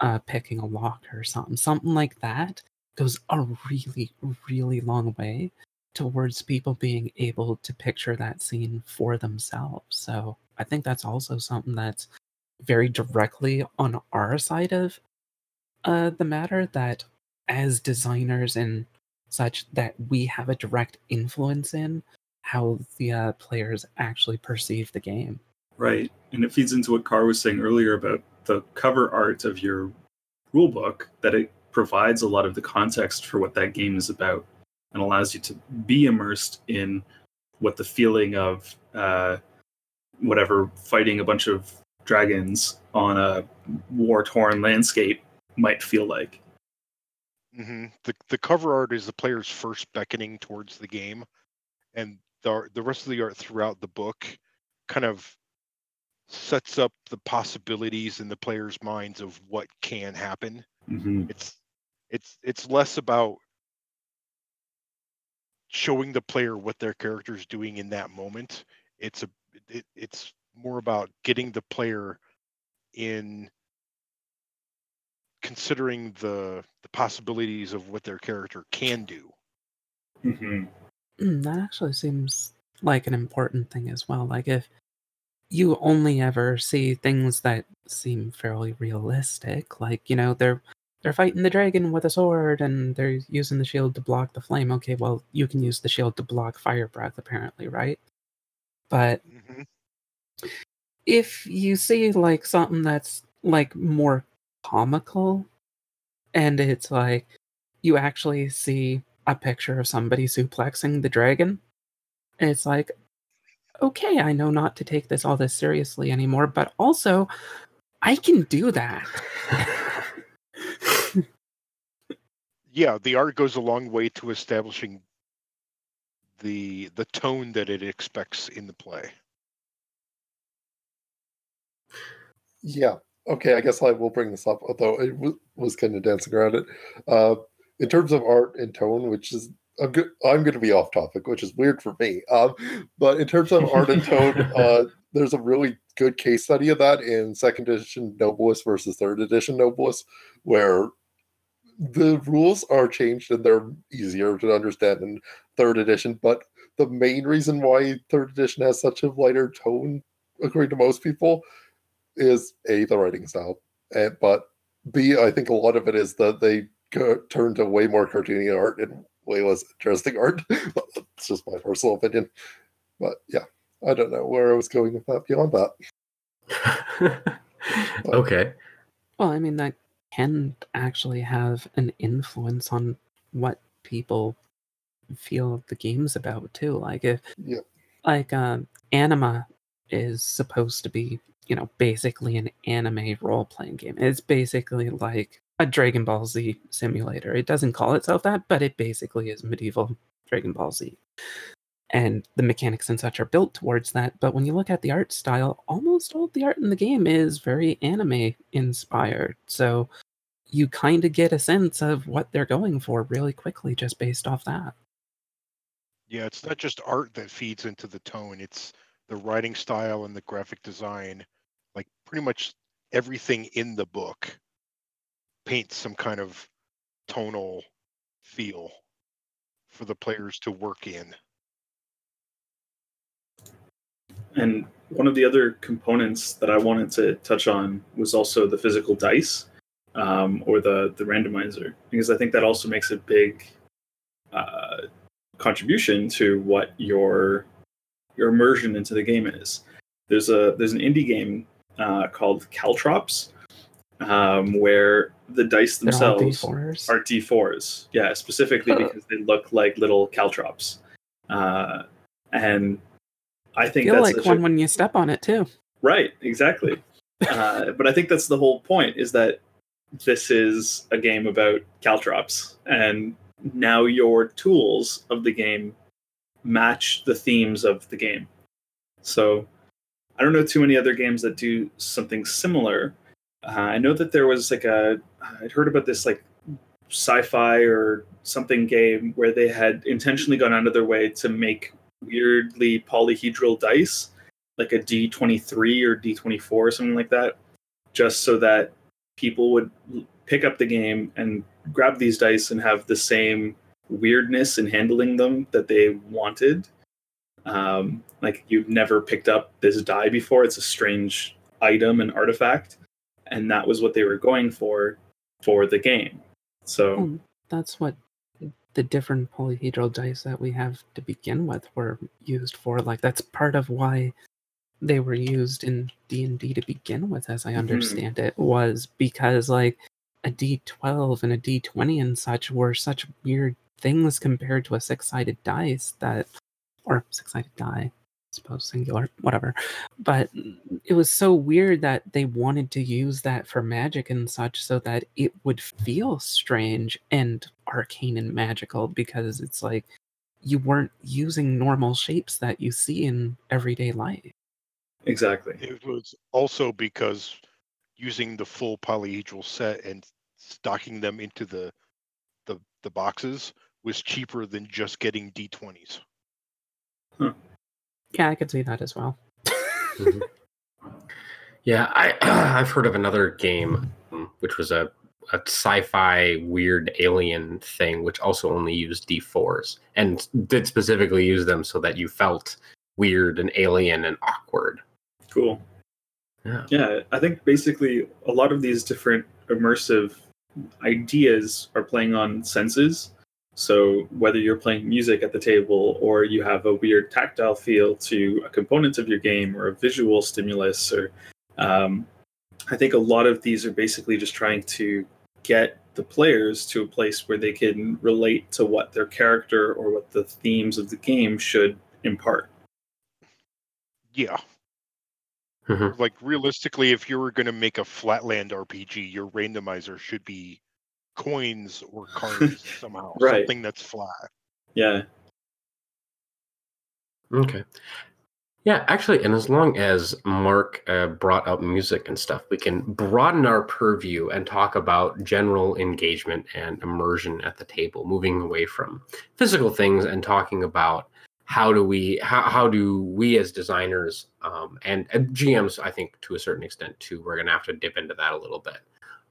uh picking a lock or something something like that goes a really really long way towards people being able to picture that scene for themselves so i think that's also something that's very directly on our side of uh, the matter that as designers and such that we have a direct influence in how the uh, players actually perceive the game. Right. And it feeds into what Carr was saying earlier about the cover art of your rule book, that it provides a lot of the context for what that game is about and allows you to be immersed in what the feeling of uh, whatever fighting a bunch of dragons on a war torn landscape might feel like. hmm The the cover art is the player's first beckoning towards the game, and the the rest of the art throughout the book kind of sets up the possibilities in the player's minds of what can happen. hmm It's it's it's less about showing the player what their character is doing in that moment. It's a it, it's more about getting the player in considering the the possibilities of what their character can do. hmm Mm, that actually seems like an important thing as well. Like if you only ever see things that seem fairly realistic, like you know they're they're fighting the dragon with a sword and they're using the shield to block the flame. Okay, well you can use the shield to block fire breath, apparently, right? But Mhm. if you see like something that's like more comical and it's like you actually see a picture of somebody suplexing the dragon it's like okay i know not to take this all this seriously anymore but also i can do that [LAUGHS] Yeah, the art goes a long way to establishing the the tone that it expects in the play. Yeah. Okay. I guess I will bring this up, although it w- was kind of dancing around it. Uh, in terms of art and tone, which is I'm good. I'm going to be off topic, which is weird for me. Um, but in terms of art and tone, [LAUGHS] uh, there's a really good case study of that in second edition Nobilis versus third edition Nobilis, where the rules are changed and they're easier to understand in third edition. But the main reason why third edition has such a lighter tone, according to most people, is a the writing style, and but b I think a lot of it is that they go, turn to way more cartoony art and way less interesting art. [LAUGHS] It's just my personal opinion, but yeah, I don't know where I was going with that beyond that. [LAUGHS] okay. Well, I mean, that can actually have an influence on what people feel the game's about too. Like if Yeah. like um Anima is supposed to be, you know, basically an anime role playing game. It's basically like a Dragon Ball Z simulator. It doesn't call itself that, but it basically is medieval Dragon Ball Z. And the mechanics and such are built towards that. But when you look at the art style, almost all the art in the game is very anime inspired. So you kind of get a sense of what they're going for really quickly just based off that. Yeah, it's not just art that feeds into the tone, it's the writing style and the graphic design. Like pretty much everything in the book paints some kind of tonal feel for the players to work in. And one of the other components that I wanted to touch on was also the physical dice um, or the the randomizer, because I think that also makes a big uh, contribution to what your your immersion into the game is. There's a there's an indie game uh, called Caltrops um, where the dice themselves D4s. are D4s. Yeah, specifically Huh. because they look like little caltrops. Uh, and I think feel that's like one a, when you step on it too. right, exactly. [LAUGHS] uh, but I think that's the whole point is that this is a game about caltrops, and now your tools of the game match the themes of the game. So I don't know too many other games that do something similar. Uh, I know that there was like a I'd heard about this like sci-fi or something game where they had intentionally gone out of their way to make weirdly polyhedral dice, like a D23 or D24 or something like that, just so that people would pick up the game and grab these dice and have the same weirdness in handling them that they wanted. Um, like you've never picked up this die before; it's a strange item and artifact, and that was what they were going for for the game. So Well, that's what the different polyhedral dice that we have to begin with were used for. Like that's part of why they were used in D and D to begin with, as I Mhm. understand it, was because like a D twelve and a D twenty and such were such weird things compared to a six sided dice that or six sided die, I suppose singular, whatever. But it was so weird that they wanted to use that for magic and such so that it would feel strange and arcane and magical because it's like you weren't using normal shapes that you see in everyday life. exactly. It was also because using the full polyhedral set and stocking them into the the, the boxes was cheaper than just getting D20s. Yeah, I could see that as well. Mhm. Yeah, I [CLEARS THROAT] I've heard of another game um, which was a a sci-fi weird alien thing which also only used D4s and did specifically use them so that you felt weird and alien and awkward. Cool. Yeah. Yeah, I think basically a lot of these different immersive ideas are playing on senses. So whether you're playing music at the table or you have a weird tactile feel to a component of your game or a visual stimulus or um, I think a lot of these are basically just trying to get the players to a place where they can relate to what their character or what the themes of the game should impart. Yeah. Mhm. Like realistically, if you were going to make a flatland RPG, your randomizer should be coins or [LAUGHS] cards somehow. Right. Something that's flat. Yeah. Okay. Yeah, actually, and as long as Mark uh, brought up music and stuff, we can broaden our purview and talk about general engagement and immersion at the table, moving away from physical things and talking about how do we how, how do we as designers um, and, and GMs, I think to a certain extent too, we're gonna have to dip into that a little bit.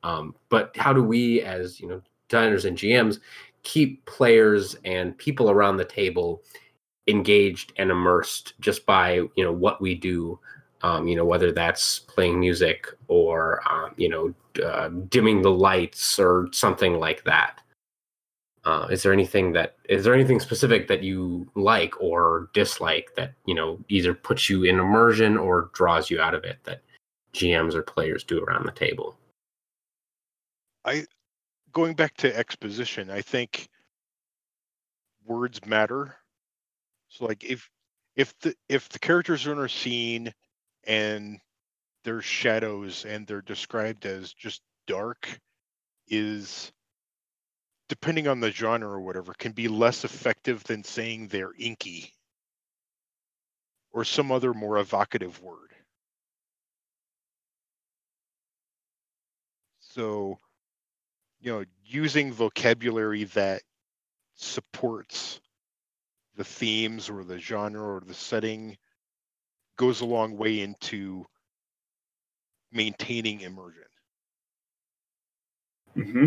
Um, but how do we as you know designers and GMs keep players and people around the table engaged and immersed just by you know what we do um, you know whether that's playing music or um, you know uh, dimming the lights or something like that uh, is there anything that is there anything specific that you like or dislike that you know either puts you in immersion or draws you out of it that GMs or players do around the table. I going back to exposition, I think words matter. So like if if the if the characters are in a scene and there's shadows and they're described as just dark is depending on the genre or whatever can be less effective than saying they're inky or some other more evocative word. So, you know, using vocabulary that supports the themes or the genre or the setting goes a long way into maintaining immersion. hmm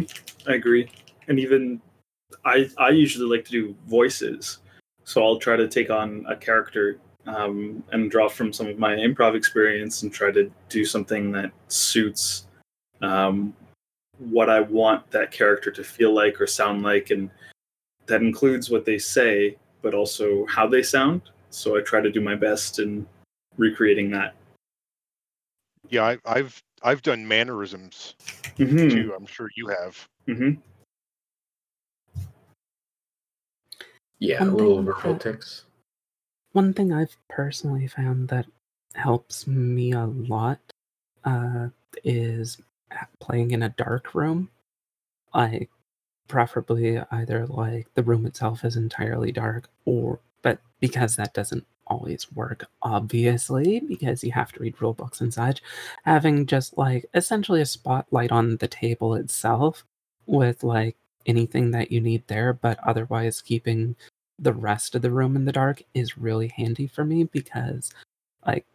I agree. And even I I usually like to do voices, so I'll try to take on a character um, and draw from some of my improv experience and try to do something that suits um, what I want that character to feel like or sound like, and that includes what they say, but also how they sound. So I try to do my best in recreating that. Yeah, I, I've I've done mannerisms Mm-hmm. too. I'm sure you have. hmm Yeah, One little thing verbal that- ticks. One thing I've personally found that helps me a lot uh, is playing in a dark room. Like, preferably either like the room itself is entirely dark, or but because that doesn't always work, obviously, because you have to read rule books and such, having just like essentially a spotlight on the table itself with like anything that you need there, but otherwise keeping the rest of the room in the dark is really handy for me because like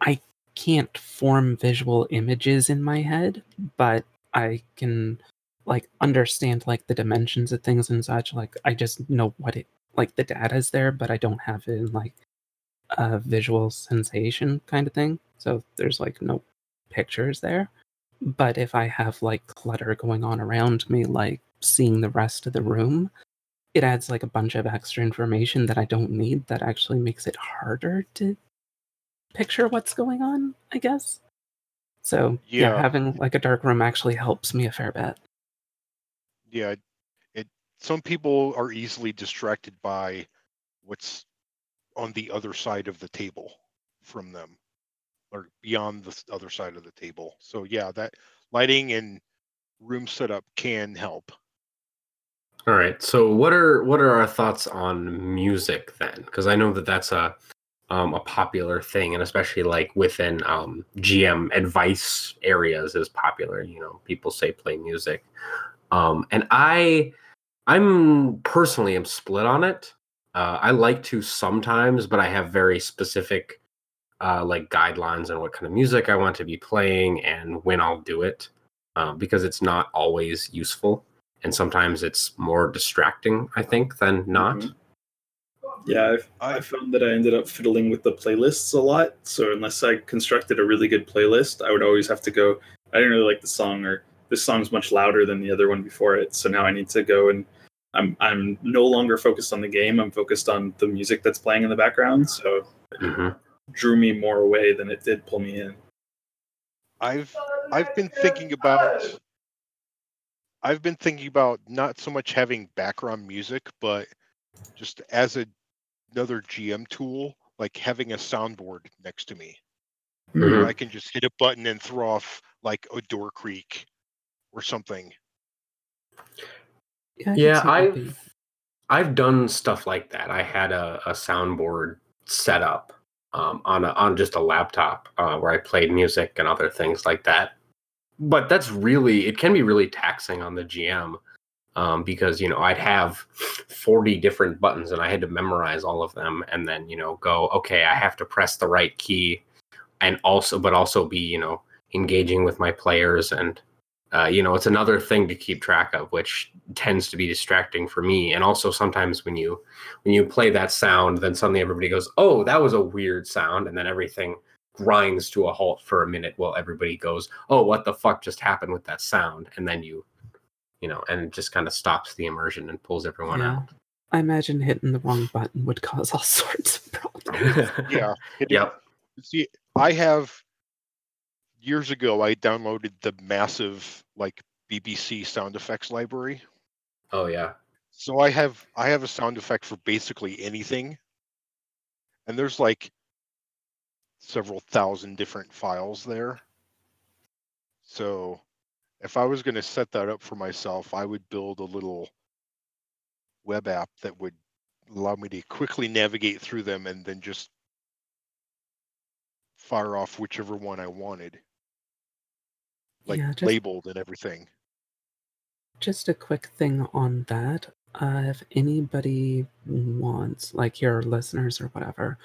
I can't form visual images in my head, but I can like understand like the dimensions of things and such. Like I just know what it like the data is there, but I don't have it in like a visual sensation kind of thing. So there's like no pictures there. But if I have like clutter going on around me, like seeing the rest of the room, it adds like a bunch of extra information that I don't need that actually makes it harder to picture what's going on, I guess. So yeah, Yeah. having like a dark room actually helps me a fair bit. Yeah, it. Some people are easily distracted by what's on the other side of the table from them, or beyond the other side of the table. So yeah, that lighting and room setup can help. All right. So what are what are our thoughts on music then? Because I know that that's a um, a popular thing, and especially like within um, GM advice areas is popular. You know, people say play music, um, and I I'm personally am split on it. Uh, I like to sometimes, but I have very specific uh, like guidelines on what kind of music I want to be playing and when I'll do it, um, because it's not always useful and sometimes it's more distracting i think than not Mhm. Yeah, I've, I found that I ended up fiddling with the playlists a lot. So unless I constructed a really good playlist, I would always have to go. I didn't really like the song, or this song's much louder than the other one before it. So now I need to go and I'm I'm no longer focused on the game. I'm focused on the music that's playing in the background. So Mhm. drew me more away than it did pull me in. I've I've been thinking about I've been thinking about not so much having background music, but just as a, another GM tool, like having a soundboard next to me. Mhm. where I can just hit a button and throw off like a door creak or something. Yeah, I can yeah see that being- i've i've done stuff like that i had a, a soundboard set up um, on a, on just a laptop uh, where i played music and other things like that but that's really it can be really taxing on the gm um, because you know i'd have 40 different buttons and i had to memorize all of them and then you know go okay i have to press the right key and also but also be you know engaging with my players. And uh, you know it's another thing to keep track of which tends to be distracting for me. And also sometimes when you when you play that sound then suddenly everybody goes oh that was a weird sound. And then everything grinds to a halt for a minute while everybody goes oh what the fuck just happened with that sound? And then you you know and it just kind of stops the immersion and pulls everyone Yeah. I imagine hitting the wrong button would cause all [LAUGHS] sorts of problems. out [LAUGHS] Yeah. it- yep See, I have years ago I downloaded the massive like BBC sound effects library. Oh yeah. So I have I have a sound effect for basically anything. And there's like several thousand different files there. So if I was going to set that up for myself, I would build a little web app that would allow me to quickly navigate through them and then just fire off whichever one I wanted. Like Yeah, just- labeled and everything. Just a quick thing on that. Uh, if anybody wants, like your listeners or whatever,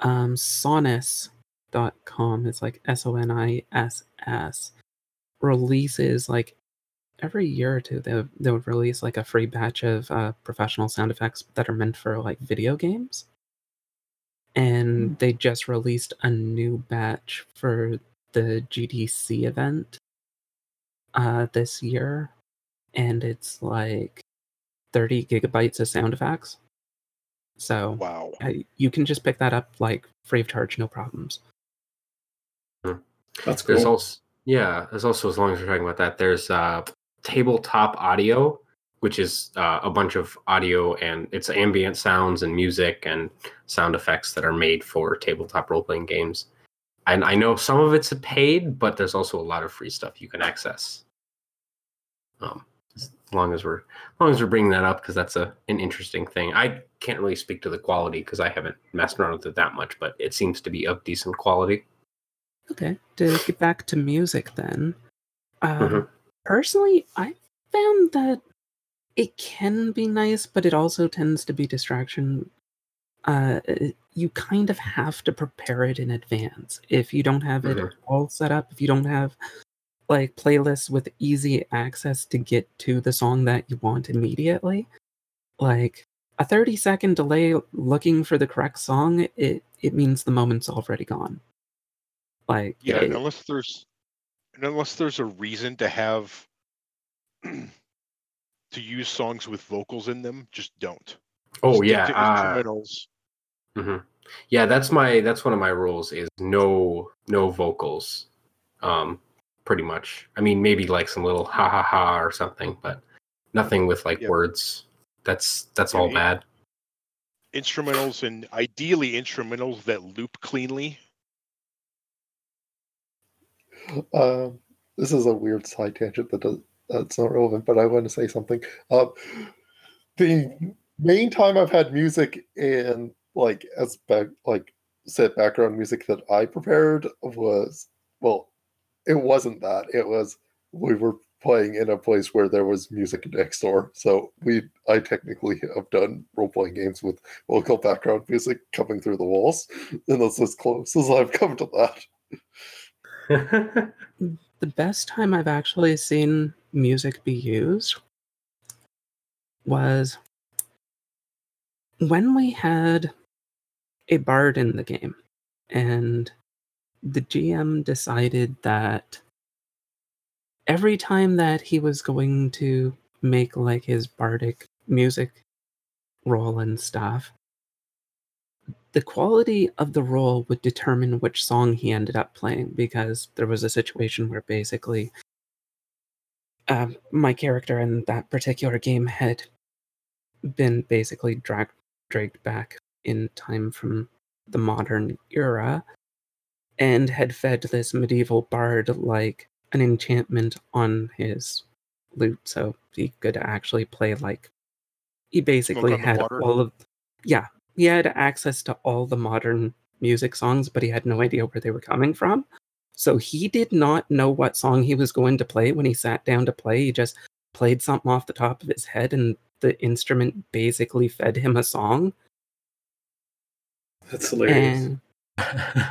um, sonniss.com is like S O N I S S releases like every year or two they they would release like a free batch of uh, professional sound effects that are meant for like video games. And they just released a new batch for the GDC event uh this year. And it's like 30 gigabytes of sound effects. So Wow. uh, you can just pick that up like free of charge no problems. That's There's cool. also yeah, there's also as long as we're talking about that, there's uh tabletop audio, which is uh, a bunch of audio and it's ambient sounds and music and sound effects that are made for tabletop role playing games. And I know some of it's paid, but there's also a lot of free stuff you can access. Um, as long as we're as long as we're bringing that up because that's a an interesting thing. I can't really speak to the quality because I haven't messed around with it that much, but it seems to be of decent quality. Okay, to get back to music then. Uh, Mhm. Personally, I found that it can be nice, but it also tends to be distraction. Uh, you kind of have to prepare it in advance. If you don't have it Mhm. all set up, if you don't have like playlists with easy access to get to the song that you want immediately, like a 30 second delay looking for the correct song, it, it means the moment's already gone. Like, Yeah, it- unless there's unless there's a reason to have [CLEARS THROAT] to use songs with vocals in them, just don't. Oh Stick yeah, uh, instrumentals. hmm Yeah, that's my that's one of my rules is no no vocals. Um pretty much. I mean maybe like some little ha ha ha or something, but nothing with like Yeah. words. That's that's Yeah, all bad. instrumentals and ideally instrumentals that loop cleanly. Um, this is a weird side tangent that does, that's not relevant, but I want to say something. Um, the main time I've had music in like as back like set background music that I prepared was well, it wasn't that. It was we were playing in a place where there was music next door. So we I technically have done role playing games with local background music coming through the walls, and that's as close as I've come to that. [LAUGHS] the best time I've actually seen music be used was when we had a bard in the game and the GM decided that every time that he was going to make like his bardic music roll and stuff the quality of the role would determine which song he ended up playing because there was a situation where basically um, my character in that particular game had been basically drag- dragged back in time from the modern era and had fed this medieval bard like an enchantment on his lute. So he could actually play like he basically had all of yeah he had access to all the modern music songs but he had no idea where they were coming from so he did not know what song he was going to play when he sat down to play he just played something off the top of his head and the instrument basically fed him a song That's hilarious.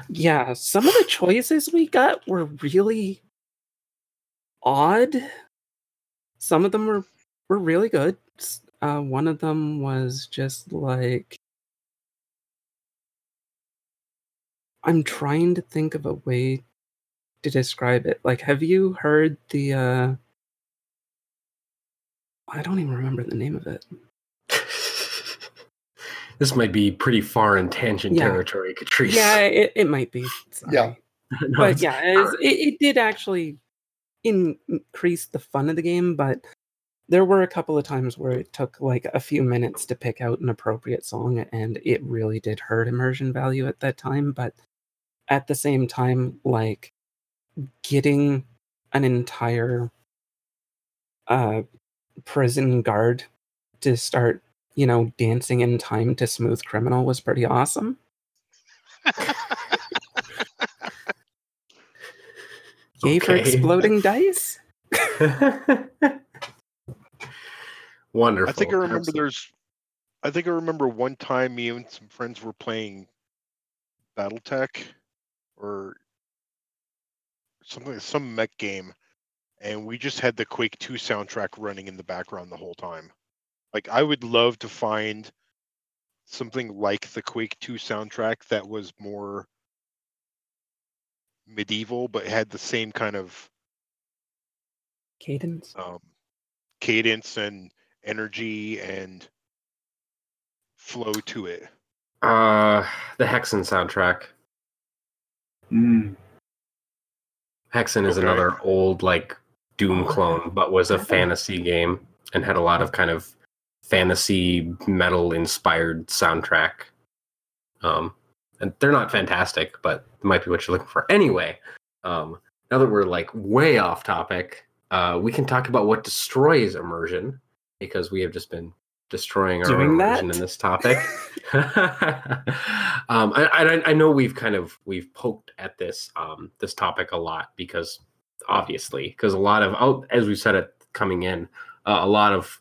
yeah, some of the choices we got were really odd. Some of them were were really good. Uh, one of them was just like I'm trying to think of a way to describe it. Like, have you heard the? uh I don't even remember the name of it. [LAUGHS] this might be pretty far in tangent Yeah. territory, Catrice. Yeah, it, it might be. Sorry. Yeah. [LAUGHS] No, but it's- yeah, it's- it, it did actually increase the fun of the game, but there were a couple of times where it took like a few minutes to pick out an appropriate song, and it really did hurt immersion value at that time. But at the same time, like getting an entire uh, prison guard to start, you know, dancing in time to Smooth Criminal was pretty awesome. [LAUGHS] Yay for exploding [LAUGHS] dice. Wonderful. I think I remember Absolutely. there's I think I remember one time me and some friends were playing Battletech or something some mech game and we just had the Quake 2 soundtrack running in the background the whole time. Like I would love to find something like the Quake 2 soundtrack that was more medieval but had the same kind of Cadence. um, cadence and energy and flow to it. Uh, the Hexen soundtrack. Mm. Hexen is Okay. another old like Doom Oh, clone, but was a fantasy game and had a lot of kind of fantasy metal inspired soundtrack. Um, and they're not fantastic, but it might be what you're looking for. Anyway, um, now that we're like way off topic, uh, we can talk about what destroys immersion because we have just been destroying our Doing that? immersion in this topic. [LAUGHS] um, I, I I know we've kind of we've poked at this um, this topic a lot because obviously because a lot of oh, as we said it coming in uh, a lot of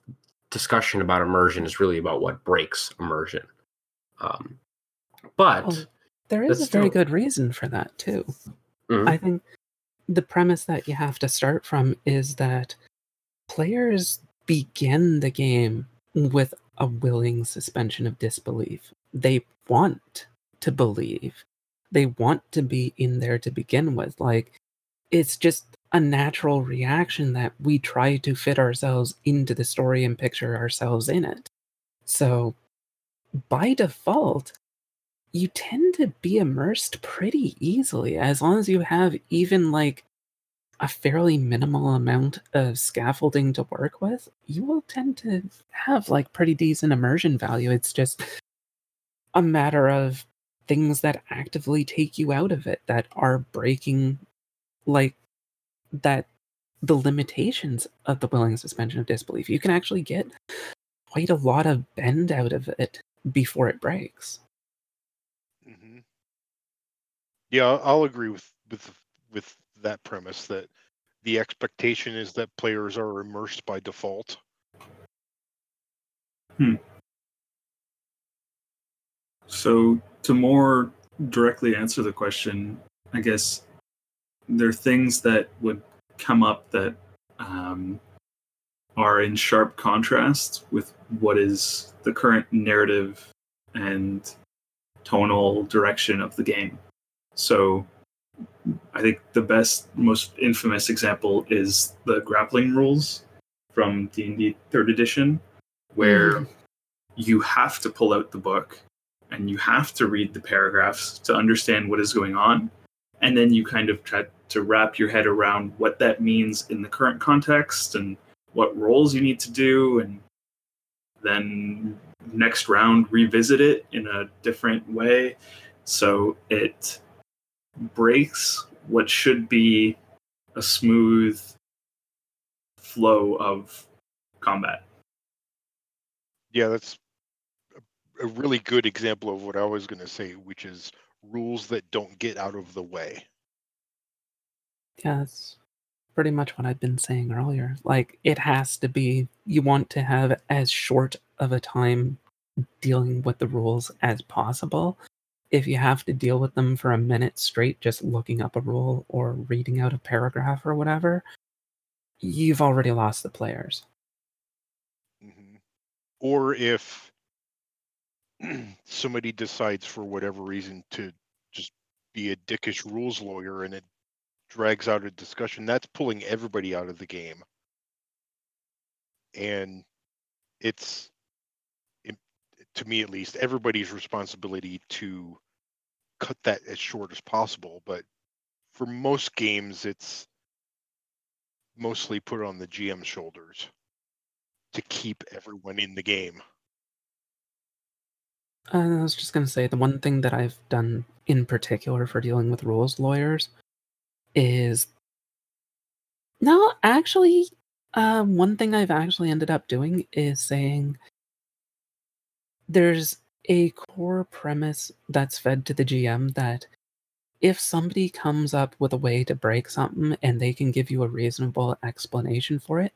discussion about immersion is really about what breaks immersion. Um, but Oh, there is a very still- good reason for that too. Mhm. I think the premise that you have to start from is that players begin the game with a willing suspension of disbelief. They want to believe. They want to be in there to begin with. Like it's just a natural reaction that we try to fit ourselves into the story and picture ourselves in it. So by default, you tend to be immersed pretty easily as long as you have even like a fairly minimal amount of scaffolding to work with you will tend to have like pretty decent immersion value. It's just a matter of things that actively take you out of it that are breaking like that the limitations of the willing suspension of disbelief. You can actually get quite a lot of bend out of it before it breaks. Hmm Yeah, I'll agree with with with that premise that the expectation is that players are immersed by default. So, to more directly answer the question, I guess there are things that would come up that um, are in sharp contrast with what is the current narrative and tonal direction of the game. So, I think the best, most infamous example is the grappling rules from D&D Third Edition, where hmm. you have to pull out the book and you have to read the paragraphs to understand what is going on. And then you kind of try to wrap your head around what that means in the current context and what roles you need to do. And then next round, revisit it in a different way. So it breaks what should be a smooth flow of combat. Yeah, that's a, a really good example of what I was going to say, which is rules that don't get out of the way. Yeah, that's pretty much what I've been saying earlier. Like, it has to be, you want to have as short of a time dealing with the rules as possible. If you have to deal with them for a minute straight, just looking up a rule or reading out a paragraph or whatever, you've already lost the players. hmm Or if [CLEARS THROAT] somebody decides for whatever reason to just be a dickish rules lawyer and it drags out a discussion, that's pulling everybody out of the game. And it's, to me at least, everybody's responsibility to cut that as short as possible. But for most games, it's mostly put on the GM's shoulders to keep everyone in the game. I was just going to say the one thing that I've done in particular for dealing with rules lawyers is no, actually, uh, one thing I've actually ended up doing is saying there's a core premise that's fed to the GM that if somebody comes up with a way to break something and they can give you a reasonable explanation for it,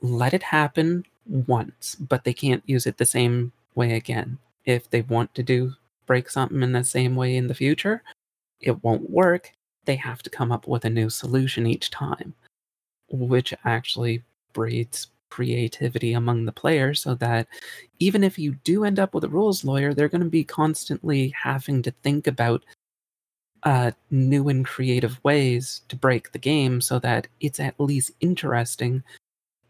let it happen once, but they can't use it the same way again. If they want to do break something in the same way in the future, it won't work. They have to come up with a new solution each time, which actually breeds creativity among the players so that even if you do end up with a rules lawyer, they're going to be constantly having to think about uh, new and creative ways to break the game so that it's at least interesting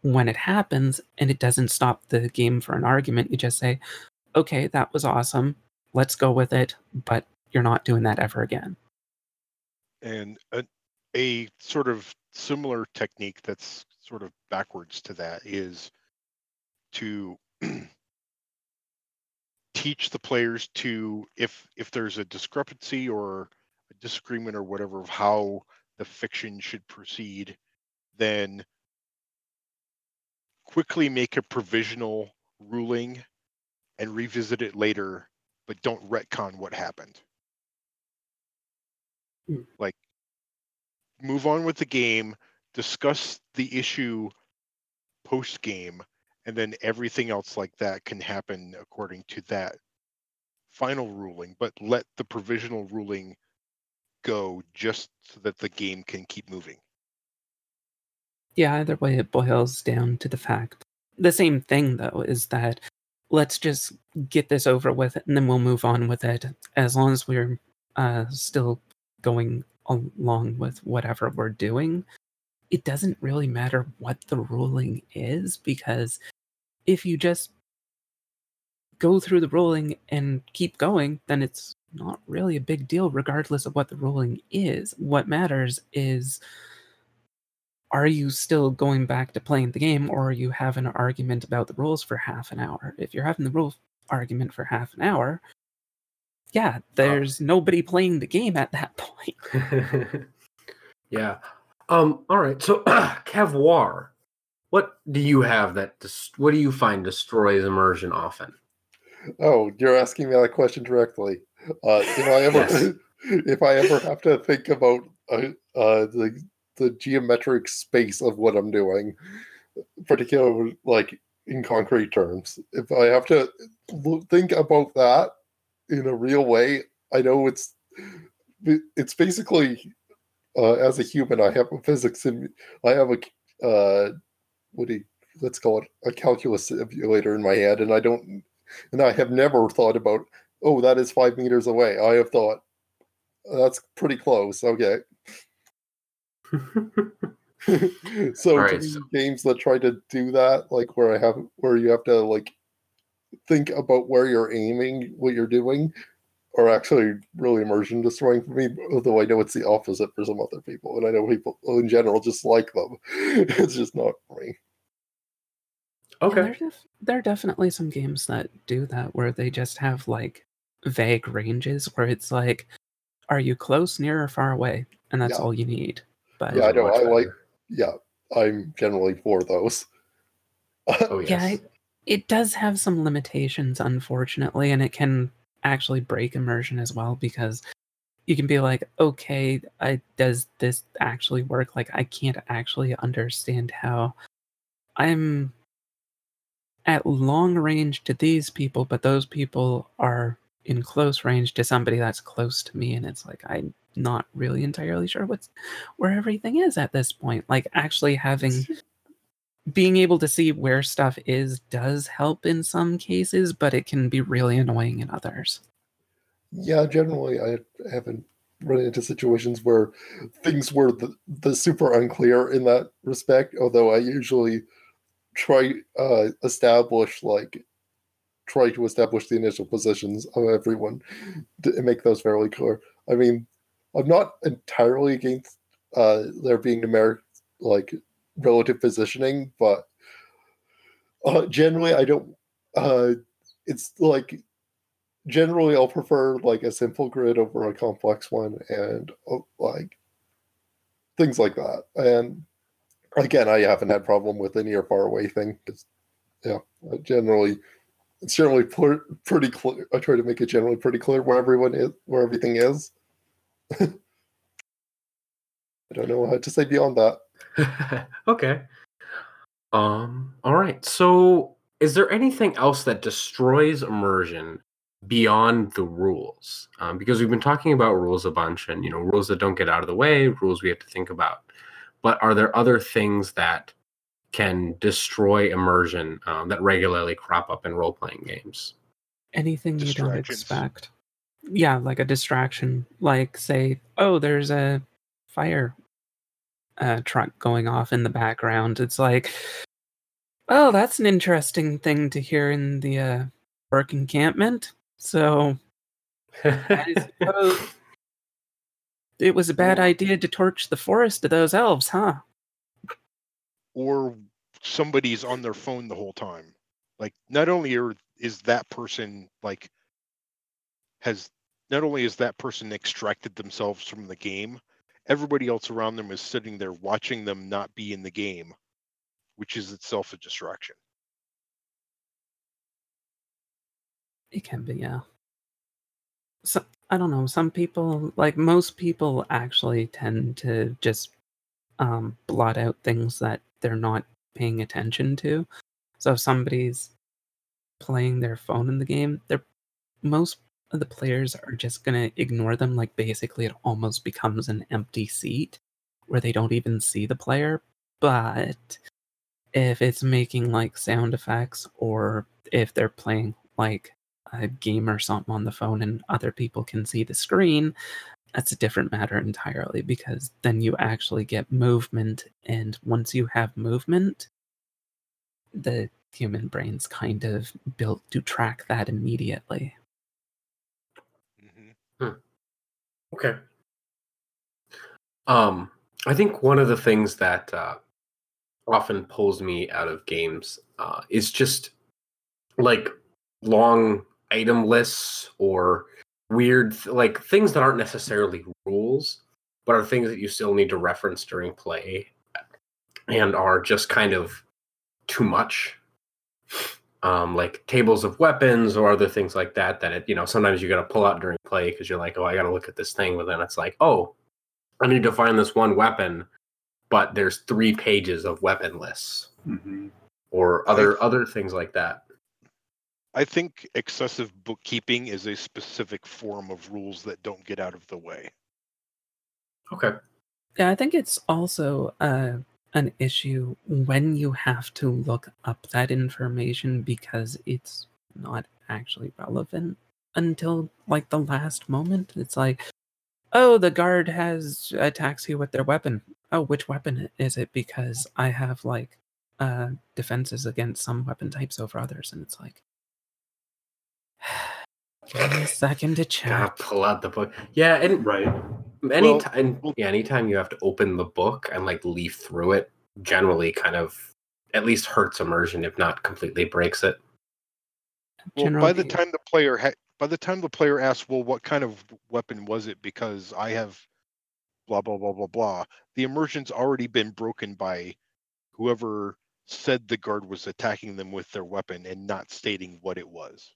when it happens and it doesn't stop the game for an argument. You just say, okay, that was awesome. Let's go with it, but you're not doing that ever again. And a, a sort of similar technique that's sort of backwards to that is to [CLEARS THROAT] teach the players to if if there's a discrepancy or a disagreement or whatever of how the fiction should proceed then quickly make a provisional ruling and revisit it later but don't retcon what happened Mm. like move on with the game discuss the issue post game and then everything else like that can happen according to that final ruling but let the provisional ruling go just so that the game can keep moving Yeah, either way, it boils down to the fact. The same thing, though, is that let's just get this over with and then we'll move on with it as long as we're uh, still going along with whatever we're doing. It doesn't really matter what the ruling is because if you just go through the ruling and keep going, then it's not really a big deal, regardless of what the ruling is. What matters is are you still going back to playing the game or are you having an argument about the rules for half an hour? If you're having the rule argument for half an hour, yeah, oh. there's nobody playing the game at that [LAUGHS] point. [LAUGHS] yeah. Um. All right. So, [CLEARS THROAT] Cavoir, what do you have that? Dis- what do you find destroys immersion often? Oh, you're asking me that question directly. Uh, if I [LAUGHS] ever, Yes. [LAUGHS] if I ever have to think about uh, uh, the the geometric space of what I'm doing, particularly like in concrete terms, if I have to think about that in a real way, I know it's it's basically uh, as a human, I have a physics sim- I have a uh, what do you, let's call it a calculus simulator in my head, and I don't and I have never thought about, oh, that is five meters away. I have thought, that's pretty close. Okay. [LAUGHS] so, right, so- games that try to do that, like where I have, where you have to like think about where you're aiming, what you're doing, are actually really immersion destroying for me. Although I know it's the opposite for some other people, and I know people in general just like them. [LAUGHS] it's just not for me. Okay. there, def- there are definitely some games that do that where they just have like vague ranges where it's like, are you close, near, or far away? And that's Yeah. all you need. But Yeah, I know. much I like. Yeah, I'm generally for those. Oh yes. yeah, it, it does have some limitations, unfortunately, and it can actually break immersion as well because you can be like, okay, I, does this actually work? Like, I can't actually understand how I'm at long range to these people, but those people are in close range to somebody that's close to me, and it's like I'm not really entirely sure what's where everything is at this point. Like, actually having [LAUGHS] being able to see where stuff is does help in some cases, but it can be really annoying in others. Yeah, generally, I haven't run into situations where things were the, the super unclear in that respect. Although I usually try uh, establish like try to establish the initial positions of everyone to make those fairly clear. I mean, I'm not entirely against uh, there being numeric like relative positioning, but uh, generally I don't. Uh, it's like generally I'll prefer like a simple grid over a complex one, and uh, like things like that. And again, I haven't had problem with any near far away thing. It's, yeah, generally it's generally pretty clear. I try to make it generally pretty clear where everyone is, where everything is. [LAUGHS] I don't know how to say beyond that. [LAUGHS] okay. Um. All right. So, is there anything else that destroys immersion beyond the rules? Um, because we've been talking about rules a bunch, and you know, rules that don't get out of the way, rules we have to think about. But are there other things that can destroy immersion um, that regularly crop up in role playing games. Anything you don't expect. Yeah, like a distraction. Like, say, oh, there's a fire uh, truck going off in the background. It's like, oh, that's an interesting thing to hear in the uh, work encampment. So, I [LAUGHS] suppose it was a bad idea to torch the forest of those elves, huh? or somebody's on their phone the whole time. Like not only are, is that person like has not only is that person extracted themselves from the game, everybody else around them is sitting there watching them not be in the game, which is itself a distraction. It can be, yeah. So I don't know. Some people, like most people, actually tend to just um, blot out things that they're not paying attention to. So if somebody's playing their phone in the game, they're most the players are just gonna ignore them. Like basically, it almost becomes an empty seat where they don't even see the player. But if it's making like sound effects or if they're playing like a game or something on the phone and other people can see the screen, that's a different matter entirely because then you actually get movement and once you have movement the human brain's kind of built to track that immediately mm-hmm. hmm. Okay. Um i think one of the things that uh, often pulls me out of games uh, is just like long item lists or weird like things that aren't necessarily rules but are things that you still need to reference during play and are just kind of too much um like tables of weapons or other things like that that it you know sometimes you got to pull out during play because you're like oh i got to look at this thing but then it's like oh i need to find this one weapon but there's three pages of weapon lists mm-hmm. or other other things like that I think excessive bookkeeping is a specific form of rules that don't get out of the way. Okay. Yeah, I think it's also uh, an issue when you have to look up that information because it's not actually relevant until like the last moment. It's like, oh, the guard has attacks you with their weapon. Oh, which weapon is it? Because I have like uh defenses against some weapon types over others, and it's like, [SIGHS] Give me a second to check. Gotta pull out the book. Yeah, and right. Anytime, well, yeah, anytime you have to open the book and like leaf through it, generally kind of at least hurts immersion, if not completely breaks it. Well, by the time the player ha- by the time the player asks, "Well, what kind of weapon was it?" Because I have blah blah blah blah blah. The immersion's already been broken by whoever said the guard was attacking them with their weapon and not stating what it was.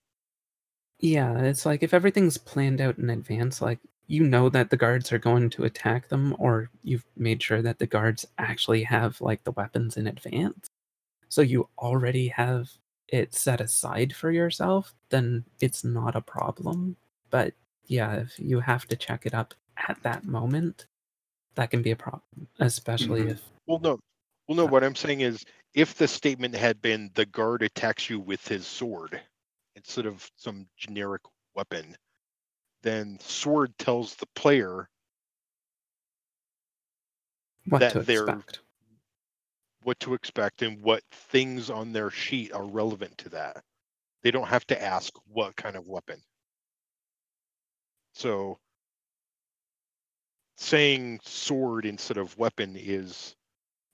Yeah, it's like if everything's planned out in advance, like you know that the guards are going to attack them, or you've made sure that the guards actually have like the weapons in advance. So you already have it set aside for yourself, then it's not a problem. But yeah, if you have to check it up at that moment, that can be a problem, especially mm-hmm. if. Well, no. Well, no, uh what I'm saying is if the statement had been the guard attacks you with his sword, instead of some generic weapon, then sword tells the player what that they're expect. what to expect and what things on their sheet are relevant to that. They don't have to ask what kind of weapon. So saying sword instead of weapon is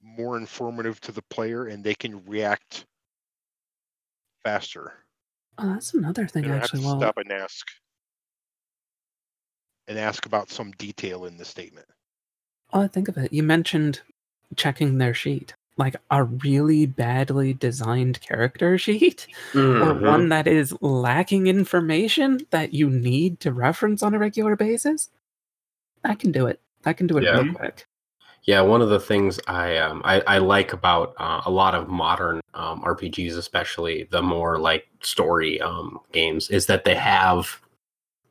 more informative to the player and they can react faster. Oh, that's another thing don't have actually. to Well, stop and ask and ask about some detail in the statement. oh, I think of it. You mentioned checking their sheet, like a really badly designed character [LAUGHS] sheet, or Mhm. one that is lacking information that you need to reference on a regular basis. I can do it. I can do it Yeah. real quick. Yeah, one of the things I um, I, I like about uh, a lot of modern um, RPGs, especially the more like story um, games, is that they have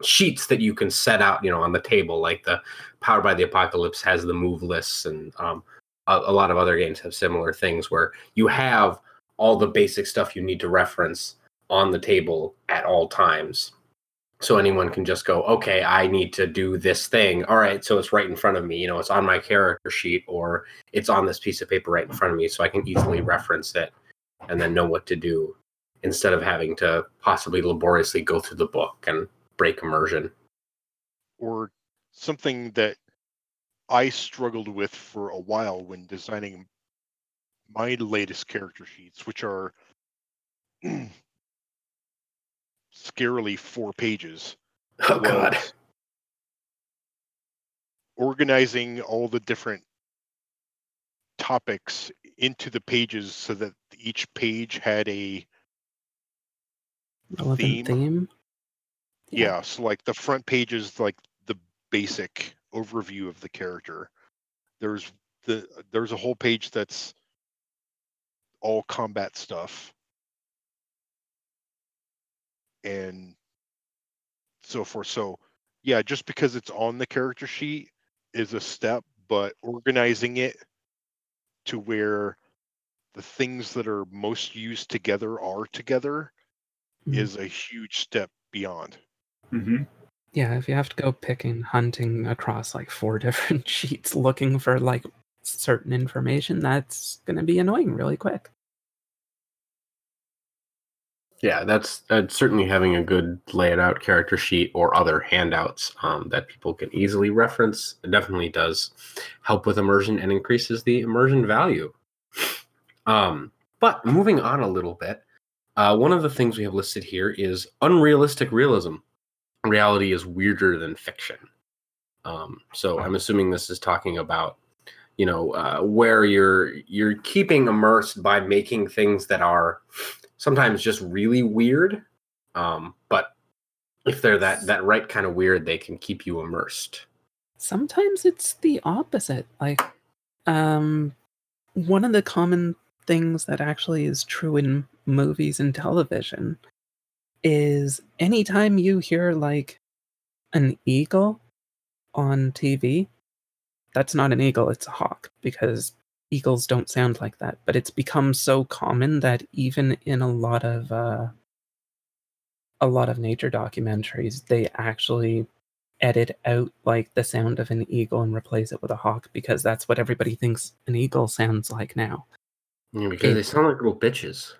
sheets that you can set out, you know, on the table. Like the Powered by the Apocalypse has the move lists, and um, a, a lot of other games have similar things where you have all the basic stuff you need to reference on the table at all times. So anyone can just go, okay, I need to do this thing. All right, so it's right in front of me. You know, it's on my character sheet or it's on this piece of paper right in front of me, so I can easily reference it and then know what to do instead of having to possibly laboriously go through the book and break immersion. Or something that I struggled with for a while when designing my latest character sheets, which are [CLEARS THROAT] scarily four pages. [LAUGHS] Oh God. organizing all the different topics into the pages so that each page had a Relevant Theme? theme. Yeah. so like the front page is like the basic overview of the character there's the there's a whole page that's all combat stuff and so forth so yeah just because it's on the character sheet is a step but organizing it to where the things that are most used together are together Mhm. is a huge step beyond hmm Yeah, if you have to go picking, hunting across like four [LAUGHS] different sheets looking for like certain information, that's going to be annoying really quick. Yeah, that's uh, certainly having a good laid out character sheet or other handouts um, that people can easily reference. It definitely does help with immersion and increases the immersion value. Um, but moving on a little bit, uh, one of the things we have listed here is unrealistic realism. Reality is weirder than fiction. Um, so I'm assuming this is talking about, you know, uh, where you're you're keeping immersed by making things that are sometimes just really weird. Um, but if they're that that right kind of weird, they can keep you immersed. Sometimes it's the opposite. Like, um, one of the common things that actually is true in movies and television is anytime you hear like an eagle on TV, that's not an eagle, it's a hawk because eagles don't sound like that. But it's become so common that even in a lot of uh, a lot of nature documentaries, they actually edit out like the sound of an eagle and replace it with a hawk because that's what everybody thinks an eagle sounds like now. Yeah, because they sound like little bitches.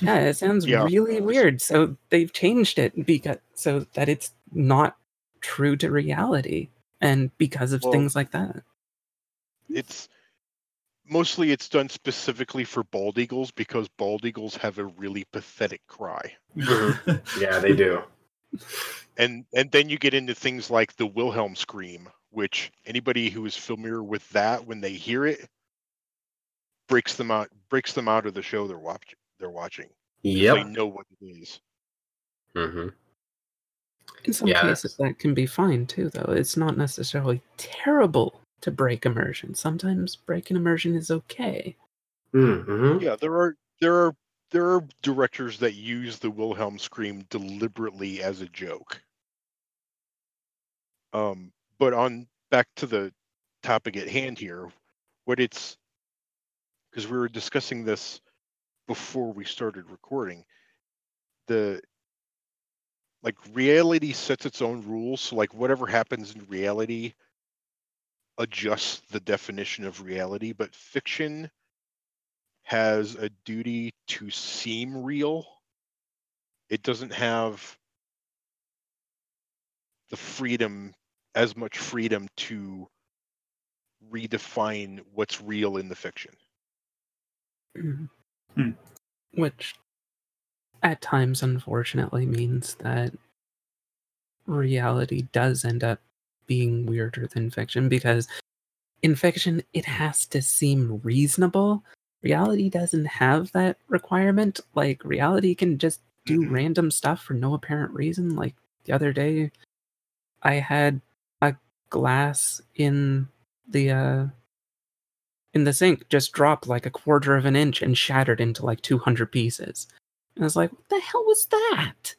Yeah, it sounds Yeah. really weird. So they've changed it because so that it's not true to reality and because of Well- things like that. it's mostly it's done specifically for bald eagles because bald eagles have a really pathetic cry mm-hmm. Yeah, they do. and and then you get into things like the wilhelm scream which anybody who is familiar with that when they hear it breaks them out breaks them out of the show they're watching they're watching 'cause they know what it is hmm In some Yeah, cases that can be fine too though. It's not necessarily terrible to break immersion. Sometimes breaking immersion is okay. hmm yeah there are there are there are directors that use the wilhelm scream deliberately as a joke um but on back to the topic at hand here what it's because we were discussing this before we started recording the like reality sets its own rules so like whatever happens in reality adjusts the definition of reality but fiction has a duty to seem real. It doesn't have the freedom as much freedom to redefine what's real in the fiction. Mhm. Hmm. Which at times unfortunately means that reality does end up being weirder than fiction because in fiction it has to seem reasonable. Reality doesn't have that requirement. Like reality can just do Mhm. random stuff for no apparent reason. Like the other day I had a glass in the uh in the sink just dropped like a quarter of an inch and shattered into like 200 pieces. And I was like, what the hell was that?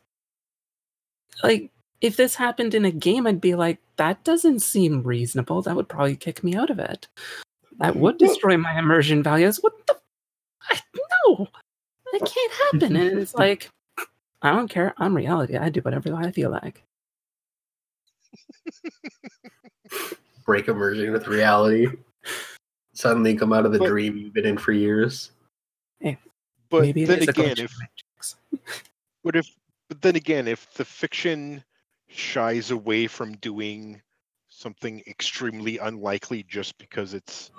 Like, if this happened in a game, I'd be like, that doesn't seem reasonable. That would probably kick me out of it. That would destroy my immersion values. What the? I, no, that can't happen. And it's [LAUGHS] like, I don't care. I'm reality. I do whatever I feel like. Break immersion with reality. Suddenly come out of the But- dream you've been in for years. But Maybe then again, if [LAUGHS] but if but then again, if the fiction shies away from doing something extremely unlikely just because it's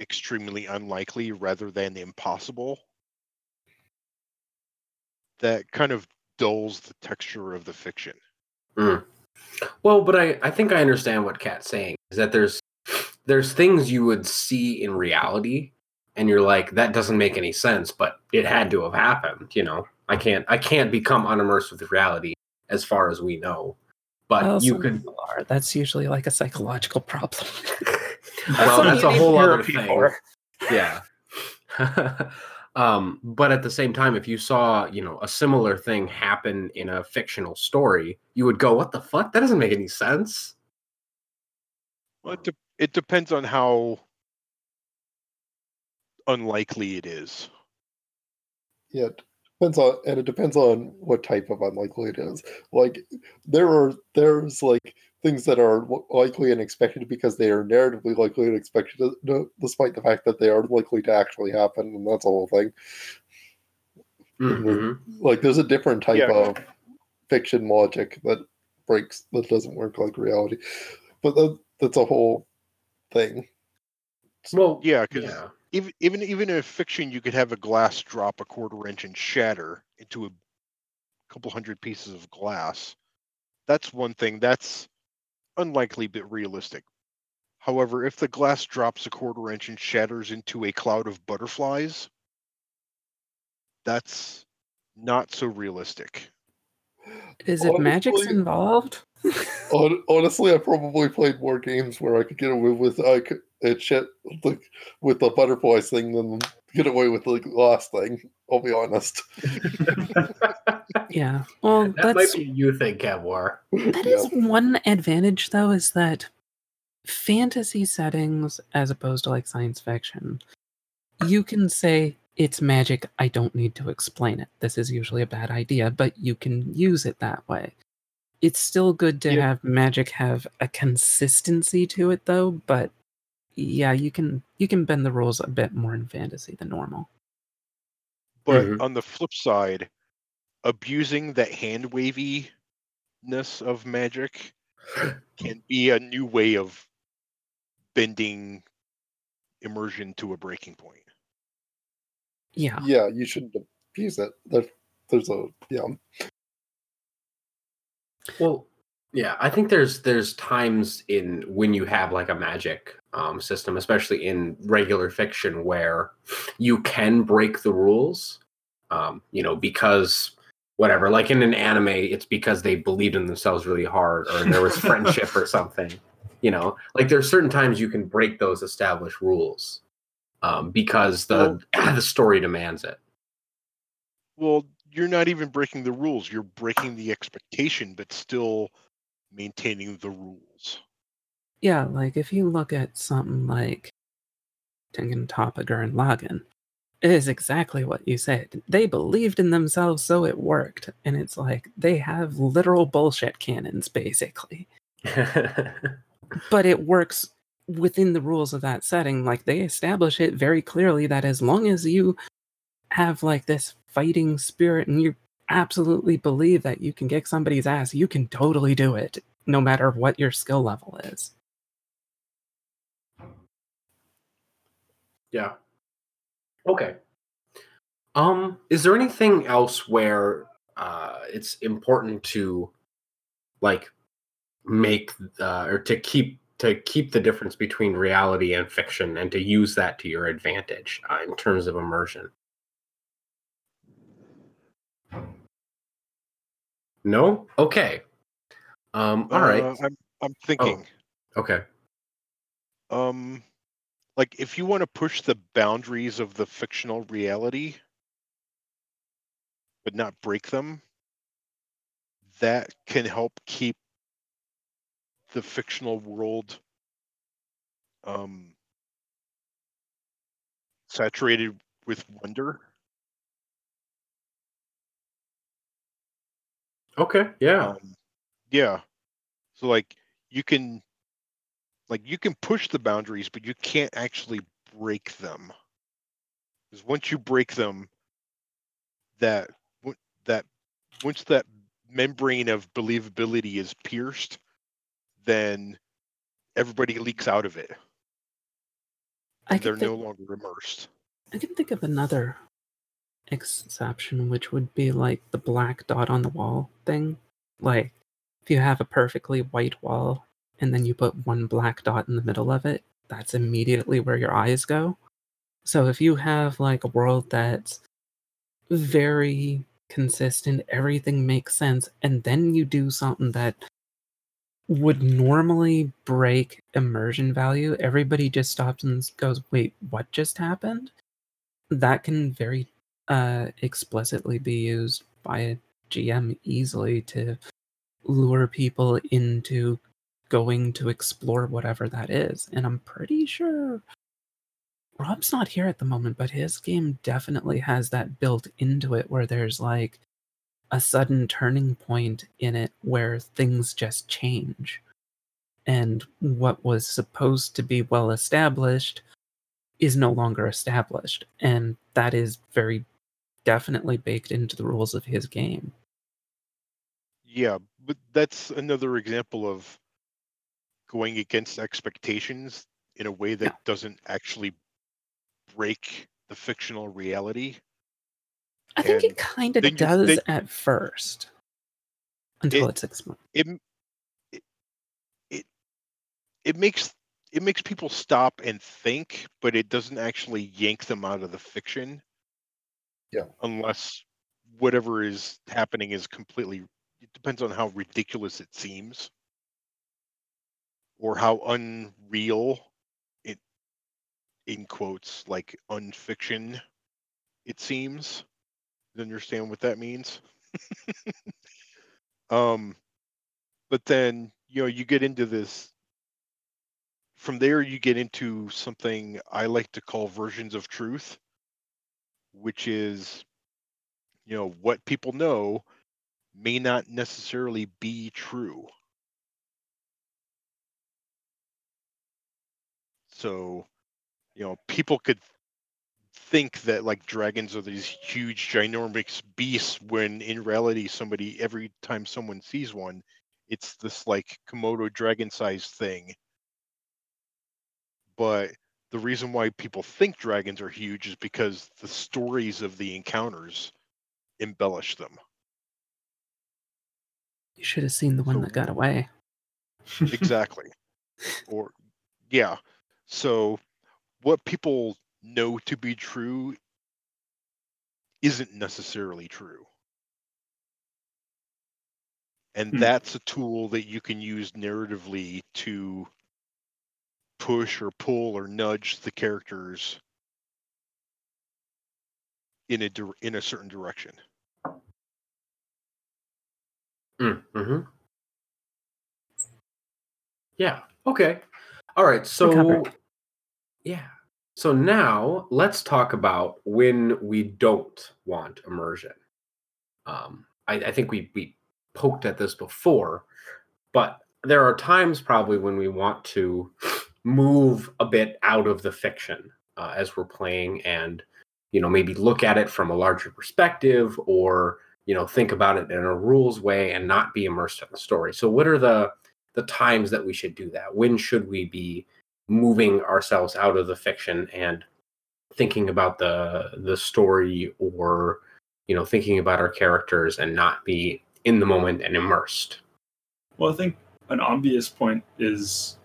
extremely unlikely rather than impossible, that kind of dulls the texture of the fiction. Hmm. Well, but I, I think I understand what Kat's saying is that there's there's things you would see in reality and you're like that doesn't make any sense, but it had to have happened, you know. I can't I can't become unimmersed with reality as far as we know. But Well, you some could are. That's usually like a psychological problem. [LAUGHS] well, that's a whole other therapy thing. for. [LAUGHS] Yeah. [LAUGHS] um, but at the same time, if you saw, you know, a similar thing happen in a fictional story, you would go, "What the fuck? That doesn't make any sense." Well, it, de- it depends on how unlikely it is. Yeah, it depends on, and it depends on what type of unlikely it is. Like there are there's like things that are likely and expected because they are narratively likely and expected, uh, despite the fact that they are likely to actually happen, and that's the whole thing. Mhm. Like there's a different type Yeah. of fiction logic that breaks that doesn't work like reality, but that, that's a whole thing. Well, Yeah, because yeah. even even even in fiction, you could have a glass drop a quarter inch and shatter into a couple hundred pieces of glass. That's one thing. That's unlikely but realistic. However, if the glass drops a quarter inch and shatters into a cloud of butterflies, that's not so realistic. Is it magic's involved? Hon- [LAUGHS] Honestly, I probably played more games where I could get away with I could, it shit like with the butterflies thing than get away with the last thing. I'll be honest. [LAUGHS] Yeah. Well, that might that's be you think, Kevwar. That Yeah. is one advantage, though, is that fantasy settings, as opposed to like science fiction, you can say it's magic. I don't need to explain it. This is usually a bad idea, but you can use it that way. It's still good to Yeah. have magic have a consistency to it, though. But yeah, you can you can bend the rules a bit more in fantasy than normal. But Mhm. on the flip side, abusing that hand waviness of magic [GASPS] can be a new way of bending immersion to a breaking point. Yeah. Yeah, you shouldn't abuse it. There, there's a yeah. Well, yeah, I think there's there's times in when you have like a magic um, system, especially in regular fiction, where you can break the rules. Um, you know, because whatever, like in an anime, it's because they believed in themselves really hard, or there was [LAUGHS] friendship or something. You know, like there's certain times you can break those established rules um, because the [CLEARS THROAT] the story demands it. Well, you're not even breaking the rules, you're breaking the expectation, but still maintaining the rules. Yeah, like if you look at something like Tengen Toppa and Lagann, it is exactly what you said. They believed in themselves, so it worked. And it's like they have literal bullshit cannons, basically. [LAUGHS] But it works within the rules of that setting. Like they establish it very clearly that as long as you have like this fighting spirit and you absolutely believe that you can kick somebody's ass, you can totally do it. no matter what your skill level is. Yeah. Okay. Um, is there anything else where uh, it's important to like make uh, or to keep to keep the difference between reality and fiction and to use that to your advantage uh, in terms of immersion? No. Okay. Um. All right. Uh, I'm I'm thinking. Okay. Um, like if you want to push the boundaries of the fictional reality, but not break them, that can help keep the fictional world um, saturated with wonder. Okay. Yeah. Um, yeah. So like you can like you can push the boundaries, but you can't actually break them. Because once you break them, that that once that membrane of believability is pierced, then everybody leaks out of it. And they're think, no longer immersed. I can think of another exception, which would be like the black dot on the wall thing. Like, if you have a perfectly white wall and then you put one black dot in the middle of it, that's immediately where your eyes go. So if you have like a world that's very consistent, everything makes sense, and then you do something that would normally break immersion value, everybody just stops and goes, Wait, what just happened? That can very uh, explicitly be used by a GM easily to lure people into going to explore whatever that is. And I'm pretty sure Rob's not here at the moment, but his game definitely has that built into it where there's like a sudden turning point in it where things just change. And what was supposed to be well established is no longer established. And that is very definitely baked into the rules of his game. Yeah, but that's another example of going against expectations in a way that Yeah. doesn't actually break the fictional reality. I think it kind of then does then- at first until It- it's explained. It it it, it makes it makes people stop and think, but it doesn't actually yank them out of the fiction. Yeah. Unless whatever is happening is completely it depends on how ridiculous it seems or how unreal it in quotes like unfiction it seems you understand what that means. [LAUGHS] Um but then you know you get into this from there you get into something i like to call versions of truth which is you know what people know may not necessarily be true. So you know people could think that like dragons are these huge ginormous beasts when in reality somebody every time someone sees one it's this like komodo dragon sized thing. But the reason why people think dragons are huge is because the stories of the encounters embellish them. You should have seen the one So- that got away. [LAUGHS] exactly. Or yeah. So what people know to be true isn't necessarily true and Hmm. that's a tool that you can use narratively to push or pull or nudge the characters in a in a certain direction Mm-hmm. Yeah. Okay. All right. So, yeah. So now let's talk about when we don't want immersion. Um, I, I think we we poked at this before, but there are times probably when we want to move a bit out of the fiction uh, as we're playing, and you know maybe look at it from a larger perspective, or you know think about it in a rules way and not be immersed in the story. So what are the the times that we should do that. When should we be moving ourselves out of the fiction and thinking about the the story or you know thinking about our characters and not be in the moment and immersed. Well, I think an obvious point is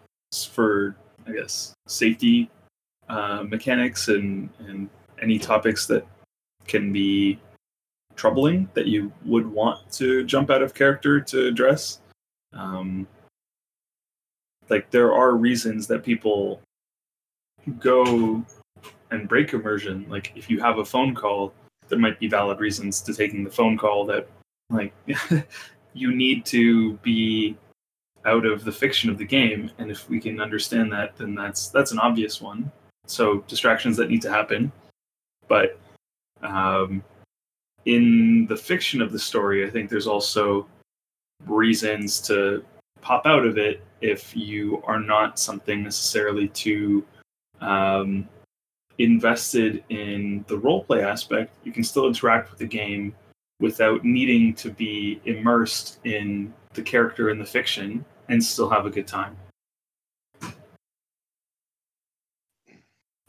for I guess safety uh, mechanics and and any topics that can be troubling that you would want to jump out of character to address. Um, like there are reasons that people go and break immersion. Like if you have a phone call, there might be valid reasons to taking the phone call that like [LAUGHS] you need to be out of the fiction of the game. And if we can understand that then that's that's an obvious one. So distractions that need to happen. But um, in the fiction of the story i think there's also reasons to pop out of it if you are not something necessarily too um, invested in the role play aspect, you can still interact with the game without needing to be immersed in the character in the fiction and still have a good time.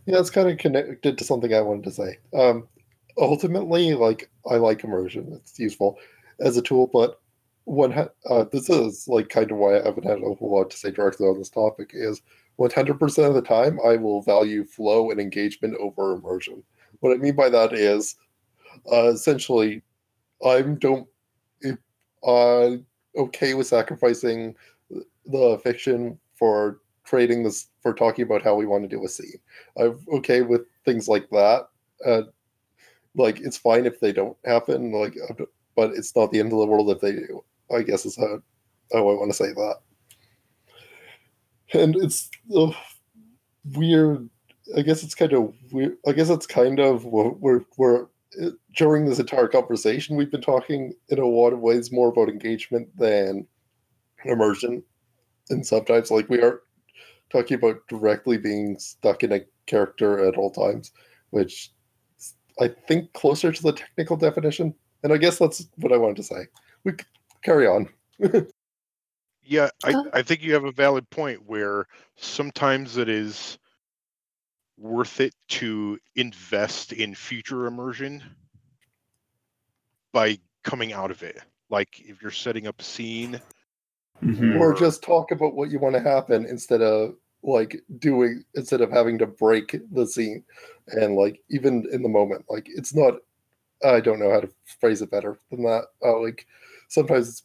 Yeah, it's kind of connected to something I wanted to say. Um, ultimately, like I like immersion; it's useful as a tool. But one, uh, this is like kind of why I haven't had a whole lot to say directly on this topic. Is 100% of the time, I will value flow and engagement over immersion. What I mean by that is, uh, essentially, I don't uh, okay with sacrificing the fiction for trading this for talking about how we want to do a scene. I'm okay with things like that. Uh, like it's fine if they don't happen. Like, but it's not the end of the world if they do. I guess is how, I want to say that and it's uh, weird. I guess it's kind of weird. I guess it's kind of we're we're during this entire conversation we've been talking in a lot of ways more about engagement than immersion, and sometimes like we are talking about directly being stuck in a character at all times, which I think closer to the technical definition. And I guess that's what I wanted to say. We carry on. Yeah, I, I think you have a valid point where sometimes it is worth it to invest in future immersion by coming out of it. Like if you're setting up a scene, Mhm. or just talk about what you want to happen instead of like doing instead of having to break the scene and like even in the moment like it's not i don't know how to phrase it better than that uh, like sometimes it's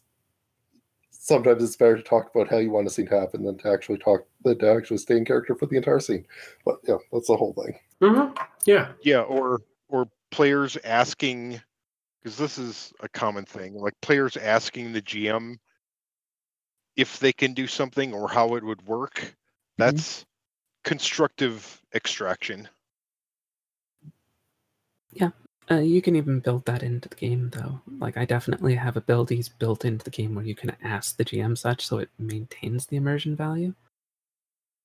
sometimes it's better to talk about how you want a scene to happen than to actually talk than to actually stay in character for the entire scene but yeah that's the whole thing Mm-hmm. Yeah. yeah, or or players asking because this is a common thing, like players asking the GM if they can do something or how it would work. That's constructive extraction. Uh, you can even build that into the game, though. Like, I definitely have abilities built into the game where you can ask the GM such, so it maintains the immersion value.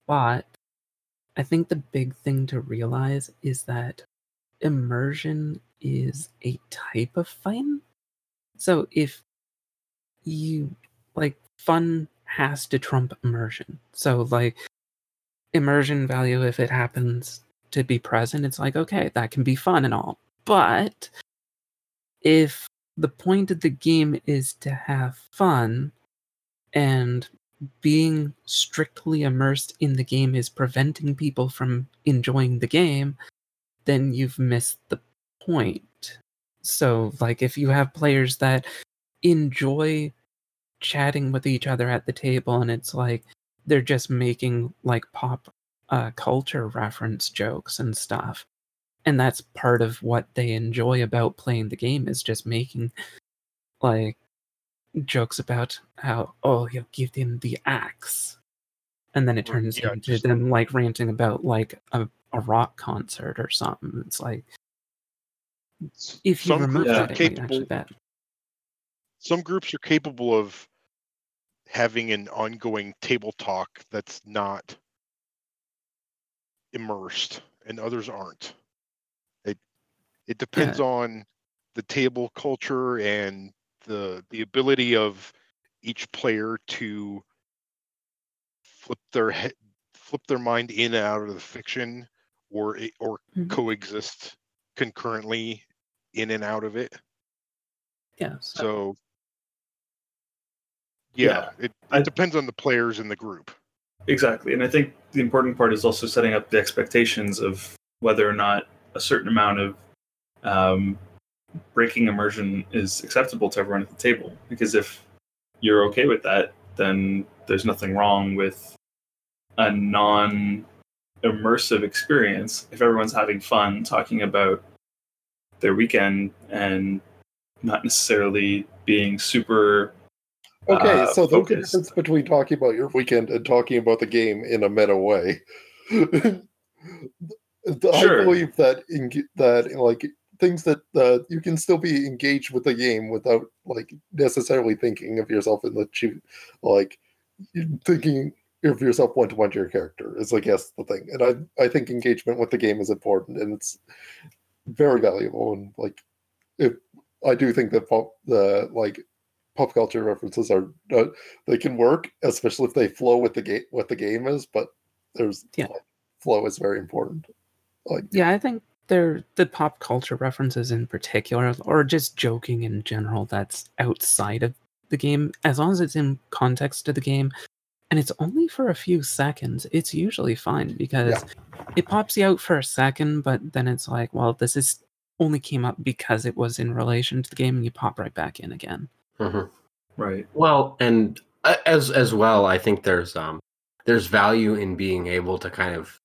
But I think the big thing to realize is that immersion is a type of fun. So if you like fun has to trump immersion. So like immersion value if it happens to be present, it's like okay, that can be fun and all. But if the point of the game is to have fun and being strictly immersed in the game is preventing people from enjoying the game, then you've missed the point. So, like, if you have players that enjoy chatting with each other at the table and it's like they're just making like pop uh, culture reference jokes and stuff, and that's part of what they enjoy about playing the game is just making like jokes about how oh he'll give them the axe and then it turns yeah, into just- them like ranting about like a, a rock concert or something it's like if you Some remove groups Yeah. are that it actually capable. bad Some groups are capable of having an ongoing table talk that's not immersed, and others aren't. It it depends on the table culture and the the ability of each player to flip their head, flip their mind in and out of the fiction, or it- or Mhm. coexist concurrently in and out of it. Yeah. So, So yeah, it, it I- depends on the players in the group. Exactly. And I think the important part is also setting up the expectations of whether or not a certain amount of um, breaking immersion is acceptable to everyone at the table. Because if you're okay with that, then there's nothing wrong with a non immersive experience if everyone's having fun talking about their weekend and not necessarily being super Okay, uh, so the focused. difference between talking about your weekend and talking about the game in a meta way. [LAUGHS] I Sure. believe that in, that like things that uh, you can still be engaged with the game without like necessarily thinking of yourself in the chief, like thinking of yourself one to one to your character is I guess the thing. And I I think engagement with the game is important and it's very valuable and like if I do think that pop, the like pop culture references are uh, they can work, especially if they flow with the game what the game is. But there's Yeah. like, flow is very important. Like yeah, I think they're the pop culture references in particular, or just joking in general that's outside of the game, as long as it's in context to the game and it's only for a few seconds, it's usually fine because it pops you out for a second, but then it's like, well, this is only came up because it was in relation to the game and you pop right back in again. Mhm. right. Well, and uh, as as well, I think there's um there's value in being able to kind of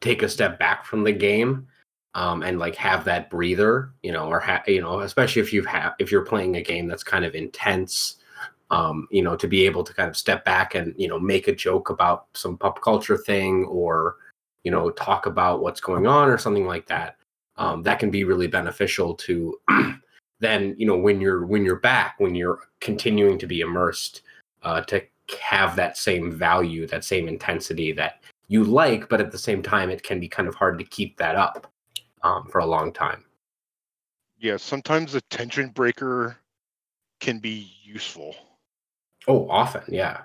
take a step back from the game um and like have that breather, you know, or ha- you know, especially if you've ha- if you're playing a game that's kind of intense um you know to be able to kind of step back and you know make a joke about some pop culture thing or you know talk about what's going on or something like that um, that can be really beneficial to [CLEARS THROAT] then you know when you're when you're back when you're continuing to be immersed uh, to have that same value that same intensity that you like but at the same time it can be kind of hard to keep that up um, for a long time Yeah, sometimes a tension breaker can be useful. oh often yeah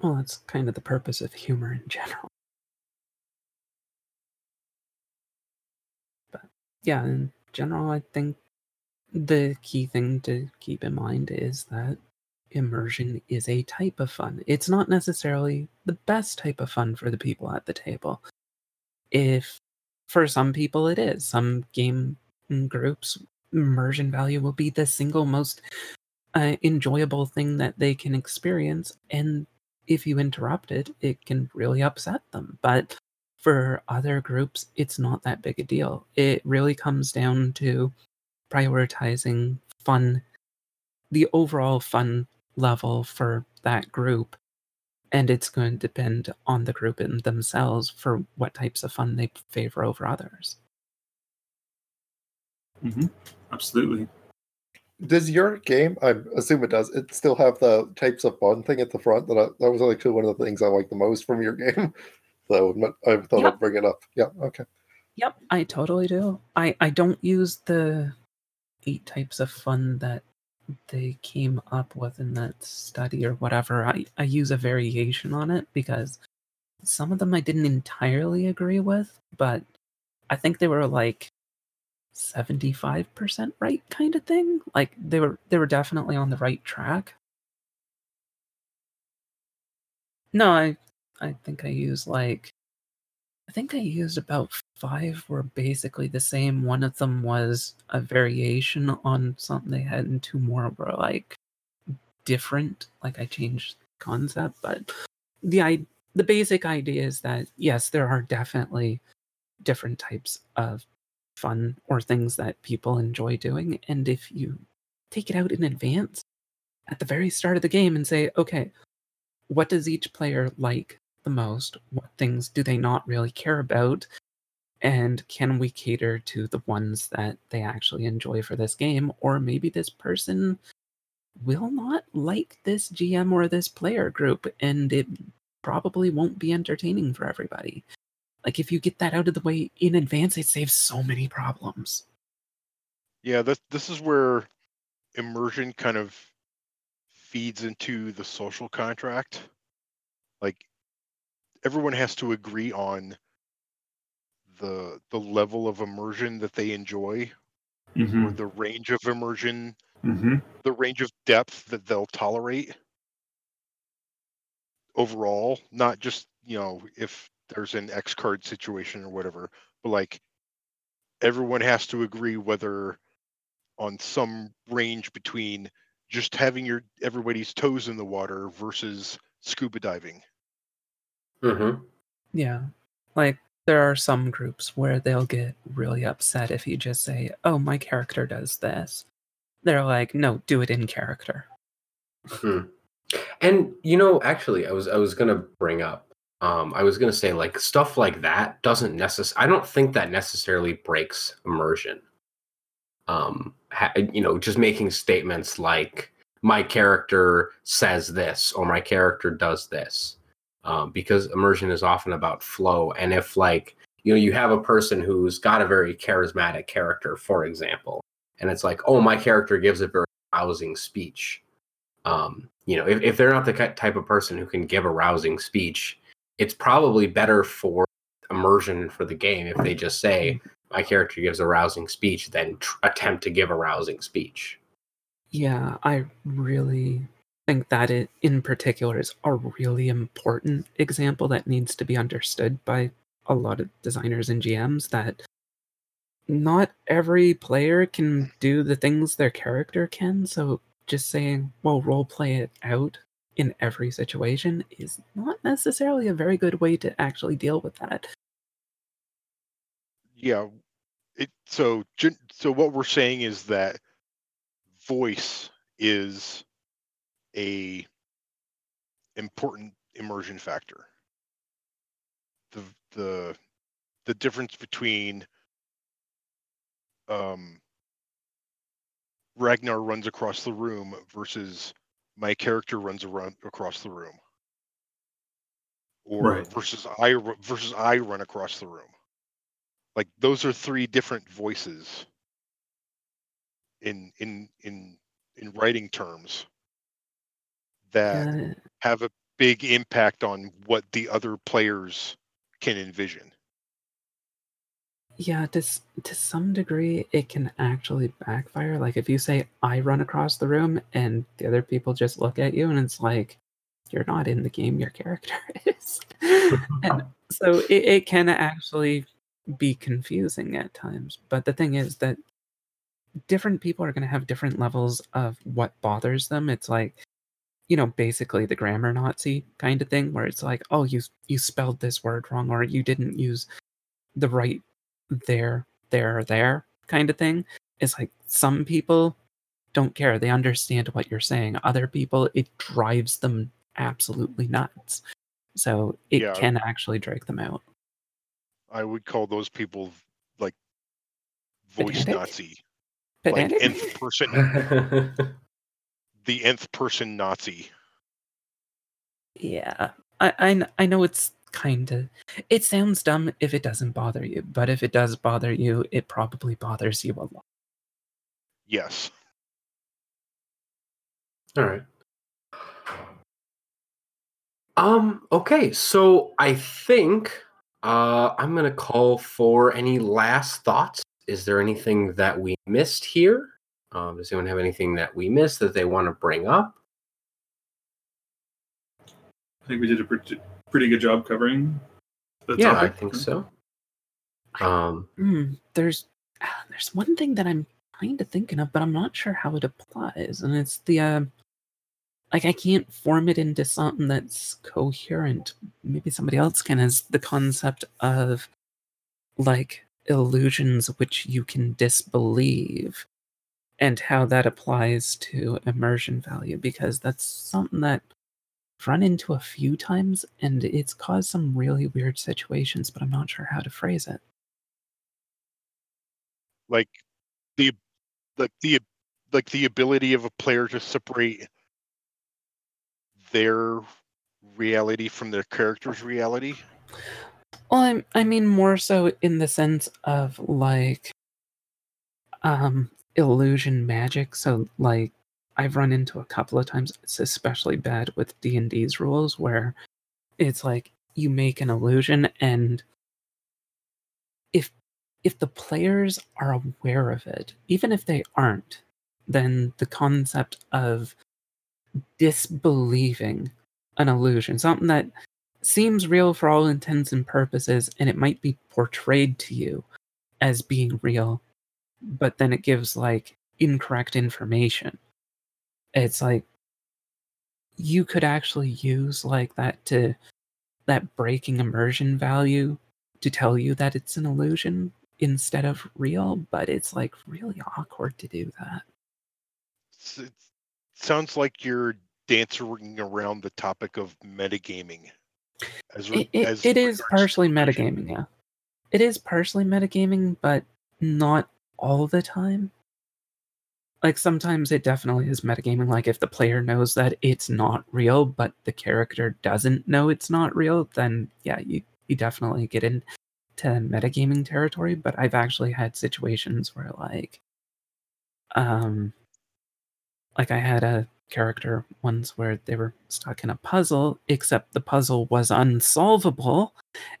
Well, that's kind of the purpose of humor in general. But yeah, in general, I think the key thing to keep in mind is that immersion is a type of fun. It's not necessarily the best type of fun for the people at the table. If for some people it is, some game groups, immersion value will be the single most uh, enjoyable thing that they can experience. And if you interrupt it, it can really upset them. But for other groups, it's not that big a deal. It really comes down to prioritizing fun, the overall fun level for that group. And it's going to depend on the group and themselves for what types of fun they favor over others. hmm Absolutely. does your game? I assume it does. It still have the types of fun thing at the front. That I, that was actually one of the things I like the most from your [LAUGHS] game. So I'm not- I thought Yep. I'd bring it up. Yeah. Okay. Yep, I totally do. I I don't use the eight types of fun that they came up with in that study or whatever. I I use a variation on it because some of them I didn't entirely agree with, but I think they were like 75% right kind of thing. Like they were they were definitely on the right track. No, I I think I used like I think I used about five were basically the same. One of them was a variation on something they had, and two more were like different. Like I changed concept, but the i the basic idea is that yes, there are definitely different types of fun or things that people enjoy doing, and if you take it out in advance at the very start of the game and say, okay, what does each player like the most? What things do they not really care about? And can we cater to the ones that they actually enjoy for this game? Or maybe this person will not like this GM or this player group, and it probably won't be entertaining for everybody. Like, if you get that out of the way in advance, it saves so many problems. Yeah, this this is where immersion kind of feeds into the social contract. Like everyone has to agree on the the level of immersion that they enjoy or Mm-hmm. the range of immersion Mm-hmm. the range of depth that they'll tolerate overall not just you know if there's an x card situation or whatever but like everyone has to agree whether on some range between just having your everybody's toes in the water versus scuba diving Mm-hmm. Yeah. Like there are some groups where they'll get really upset if you just say, "Oh, my character does this." They're like, "No, do it in character." And you know, actually, I was I was gonna bring up. Um, I was gonna say like stuff like that doesn't necess. I don't think that necessarily breaks immersion. Um, ha- you know, just making statements like my character says this or my character does this, um, because immersion is often about flow. And if like you know you have a person who's got a very charismatic character, for example, and it's like, oh, my character gives a very rousing speech um, you know, if, if they're not the type of person who can give a rousing speech, it's probably better for immersion for the game if they just say, my character gives a rousing speech, than tr- attempt to give a rousing speech. Yeah, I really think that it in particular is a really important example that needs to be understood by a lot of designers and GMs that not every player can do the things their character can, so just saying, well, role play it out in every situation is not necessarily a very good way to actually deal with that. yeah it so so what we're saying is that voice is a important immersion factor. The the the difference between um Ragnar runs across the room versus my character runs around across the room. Or Right. versus I versus I run across the room. Like those are three different voices in in in in writing terms that have a big impact on what the other players can envision Yeah, to to some degree, it can actually backfire. Like if you say I run across the room and the other people just look at you, and it's like you're not in the game, your character [LAUGHS] is. and [LAUGHS] so it, it can actually be confusing at times. But the thing is that different people are going to have different levels of what bothers them. It's like you know, basically the grammar Nazi kind of thing, where it's like, oh, you you spelled this word wrong, or you didn't use the right there, there, there kind of thing. It's like some people don't care; they understand what you're saying. Other people, it drives them absolutely nuts. So it Yeah. can actually drag them out. i would call those people like voice Pedantic? nazi like in person [LAUGHS] the nth person nazi Yeah, I, I I know it's kind of it sounds dumb if it doesn't bother you, but if it does bother you, it probably bothers you a lot. yes All right. Um. Okay. So I think uh, I'm gonna call for any last thoughts. Is there anything that we missed here? Um, does anyone have anything that we missed that they want to bring up? I think we did a pretty, pretty good job covering the yeah, topic. I think so. Um. Hmm, there's ah, there's one thing that I'm kind of thinking of, but I'm not sure how it applies, and it's the uh, like I can't form it into something that's coherent. Maybe somebody else can. Is the concept of like illusions which you can disbelieve, and how that applies to immersion value, because that's something that I've run into a few times, and it's caused some really weird situations, but I'm not sure how to phrase it. like the like the like the ability of a player to separate their reality from their character's reality Well, I'm, I mean more so in the sense of like um illusion magic. So like I've run into a couple of times it's especially bad with D&D's rules where it's like you make an illusion and if if the players are aware of it, even if they aren't, then the concept of disbelieving an illusion, something that seems real for all intents and purposes, and it might be portrayed to you as being real, but then it gives like incorrect information. It's like you could actually use like that to that breaking immersion value to tell you that it's an illusion instead of real, but it's like really awkward to do that. It sounds like you're dancing around the topic of metagaming. As, re- It, it, as it is partially metagaming, yeah. It is partially metagaming, but not all the time. Like sometimes it definitely is metagaming. Like if the player knows that it's not real, but the character doesn't know it's not real, then yeah, you, you definitely get into metagaming territory. But I've actually had situations where like um like I had a character once where they were stuck in a puzzle, except the puzzle was unsolvable,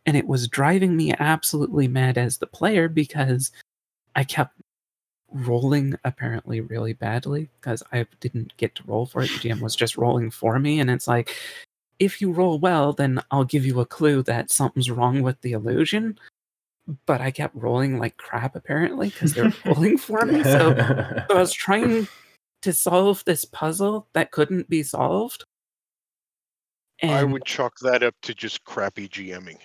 and it was driving me absolutely mad as the player because I kept rolling apparently really badly because I didn't get to roll for it. The GM was just rolling for me, and it's like, if you roll well, then I'll give you a clue that something's wrong with the illusion. But I kept rolling like crap apparently because they were [LAUGHS] rolling for me. So so [LAUGHS] I was trying to solve this puzzle that couldn't be solved. And I would chalk that up to just crappy GMing.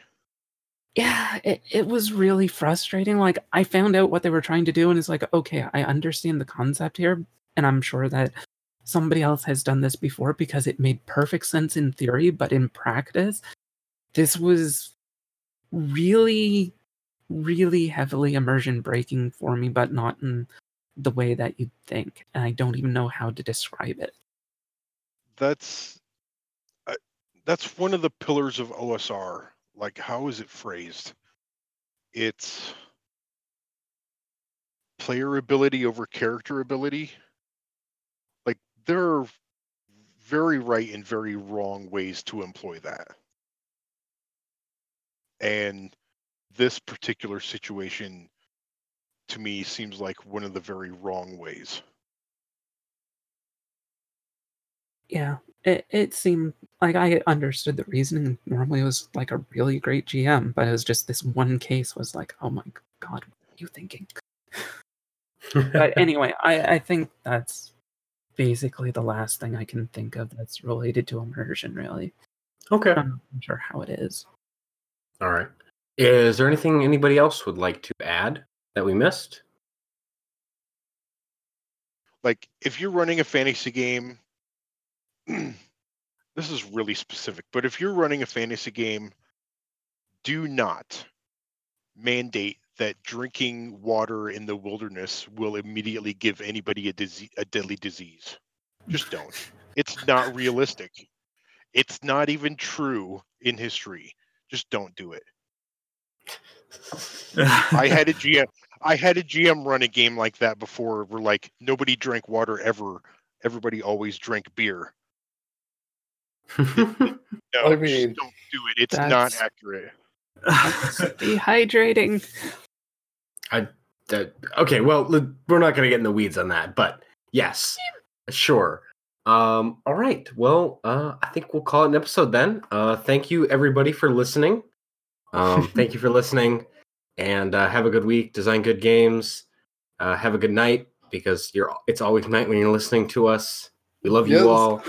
Yeah, it, it was really frustrating. Like I found out what they were trying to do, and it's like, okay, I understand the concept here, and I'm sure that somebody else has done this before because it made perfect sense in theory, but in practice, this was really, really heavily immersion breaking for me, but not in the way that you'd think. And I don't even know how to describe it. That's that's one of the pillars of OSR. Like, how is it phrased? It's player ability over character ability. Like, there are very right and very wrong ways to employ that. And this particular situation to me seems like one of the very wrong ways. Yeah, it, it seemed like I understood the reasoning. Normally, it was like a really great GM, but it was just this one case was like, oh my god, what are you thinking? [LAUGHS] But anyway, I, I think that's basically the last thing I can think of that's related to immersion, really. okay. I'm not sure how it is. All right. Is there anything anybody else would like to add that we missed? like if you're running a fantasy game [CLEARS THROAT] this is really specific but if you're running a fantasy game do not mandate that drinking water in the wilderness will immediately give anybody a disease a deadly disease just don't it's not [LAUGHS] realistic it's not even true in history just don't do it I had a GM. I had a GM run a game like that before. Where like nobody drank water ever. Everybody always drank beer. [LAUGHS] No, I just mean, don't do it. It's not accurate. [LAUGHS] Dehydrating. I that- okay, well, we're not going to get in the weeds on that, but yes, sure. Um, all right. Well, uh, I think we'll call it an episode then. Uh, thank you, everybody, for listening. Um, [LAUGHS] thank you for listening, and uh, have a good week. Design good games. Uh, have a good night because you're. It's always night when you're listening to us. We love Yes. you all.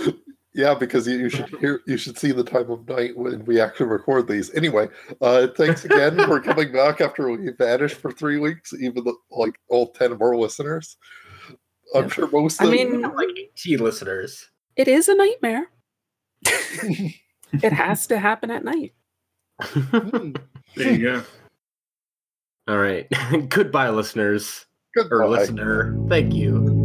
Yeah, because you, you should hear you should see the time of night when we actually record these. Anyway, uh, thanks again for [LAUGHS] coming back after we vanished for three weeks, even the, like all ten of our listeners. I'm Yeah. sure most I of mean, like 18 listeners. it is a nightmare. [LAUGHS] it has to happen at night. There you go. all right. [LAUGHS] Goodbye, listeners or Goodbye. listener. Thank you.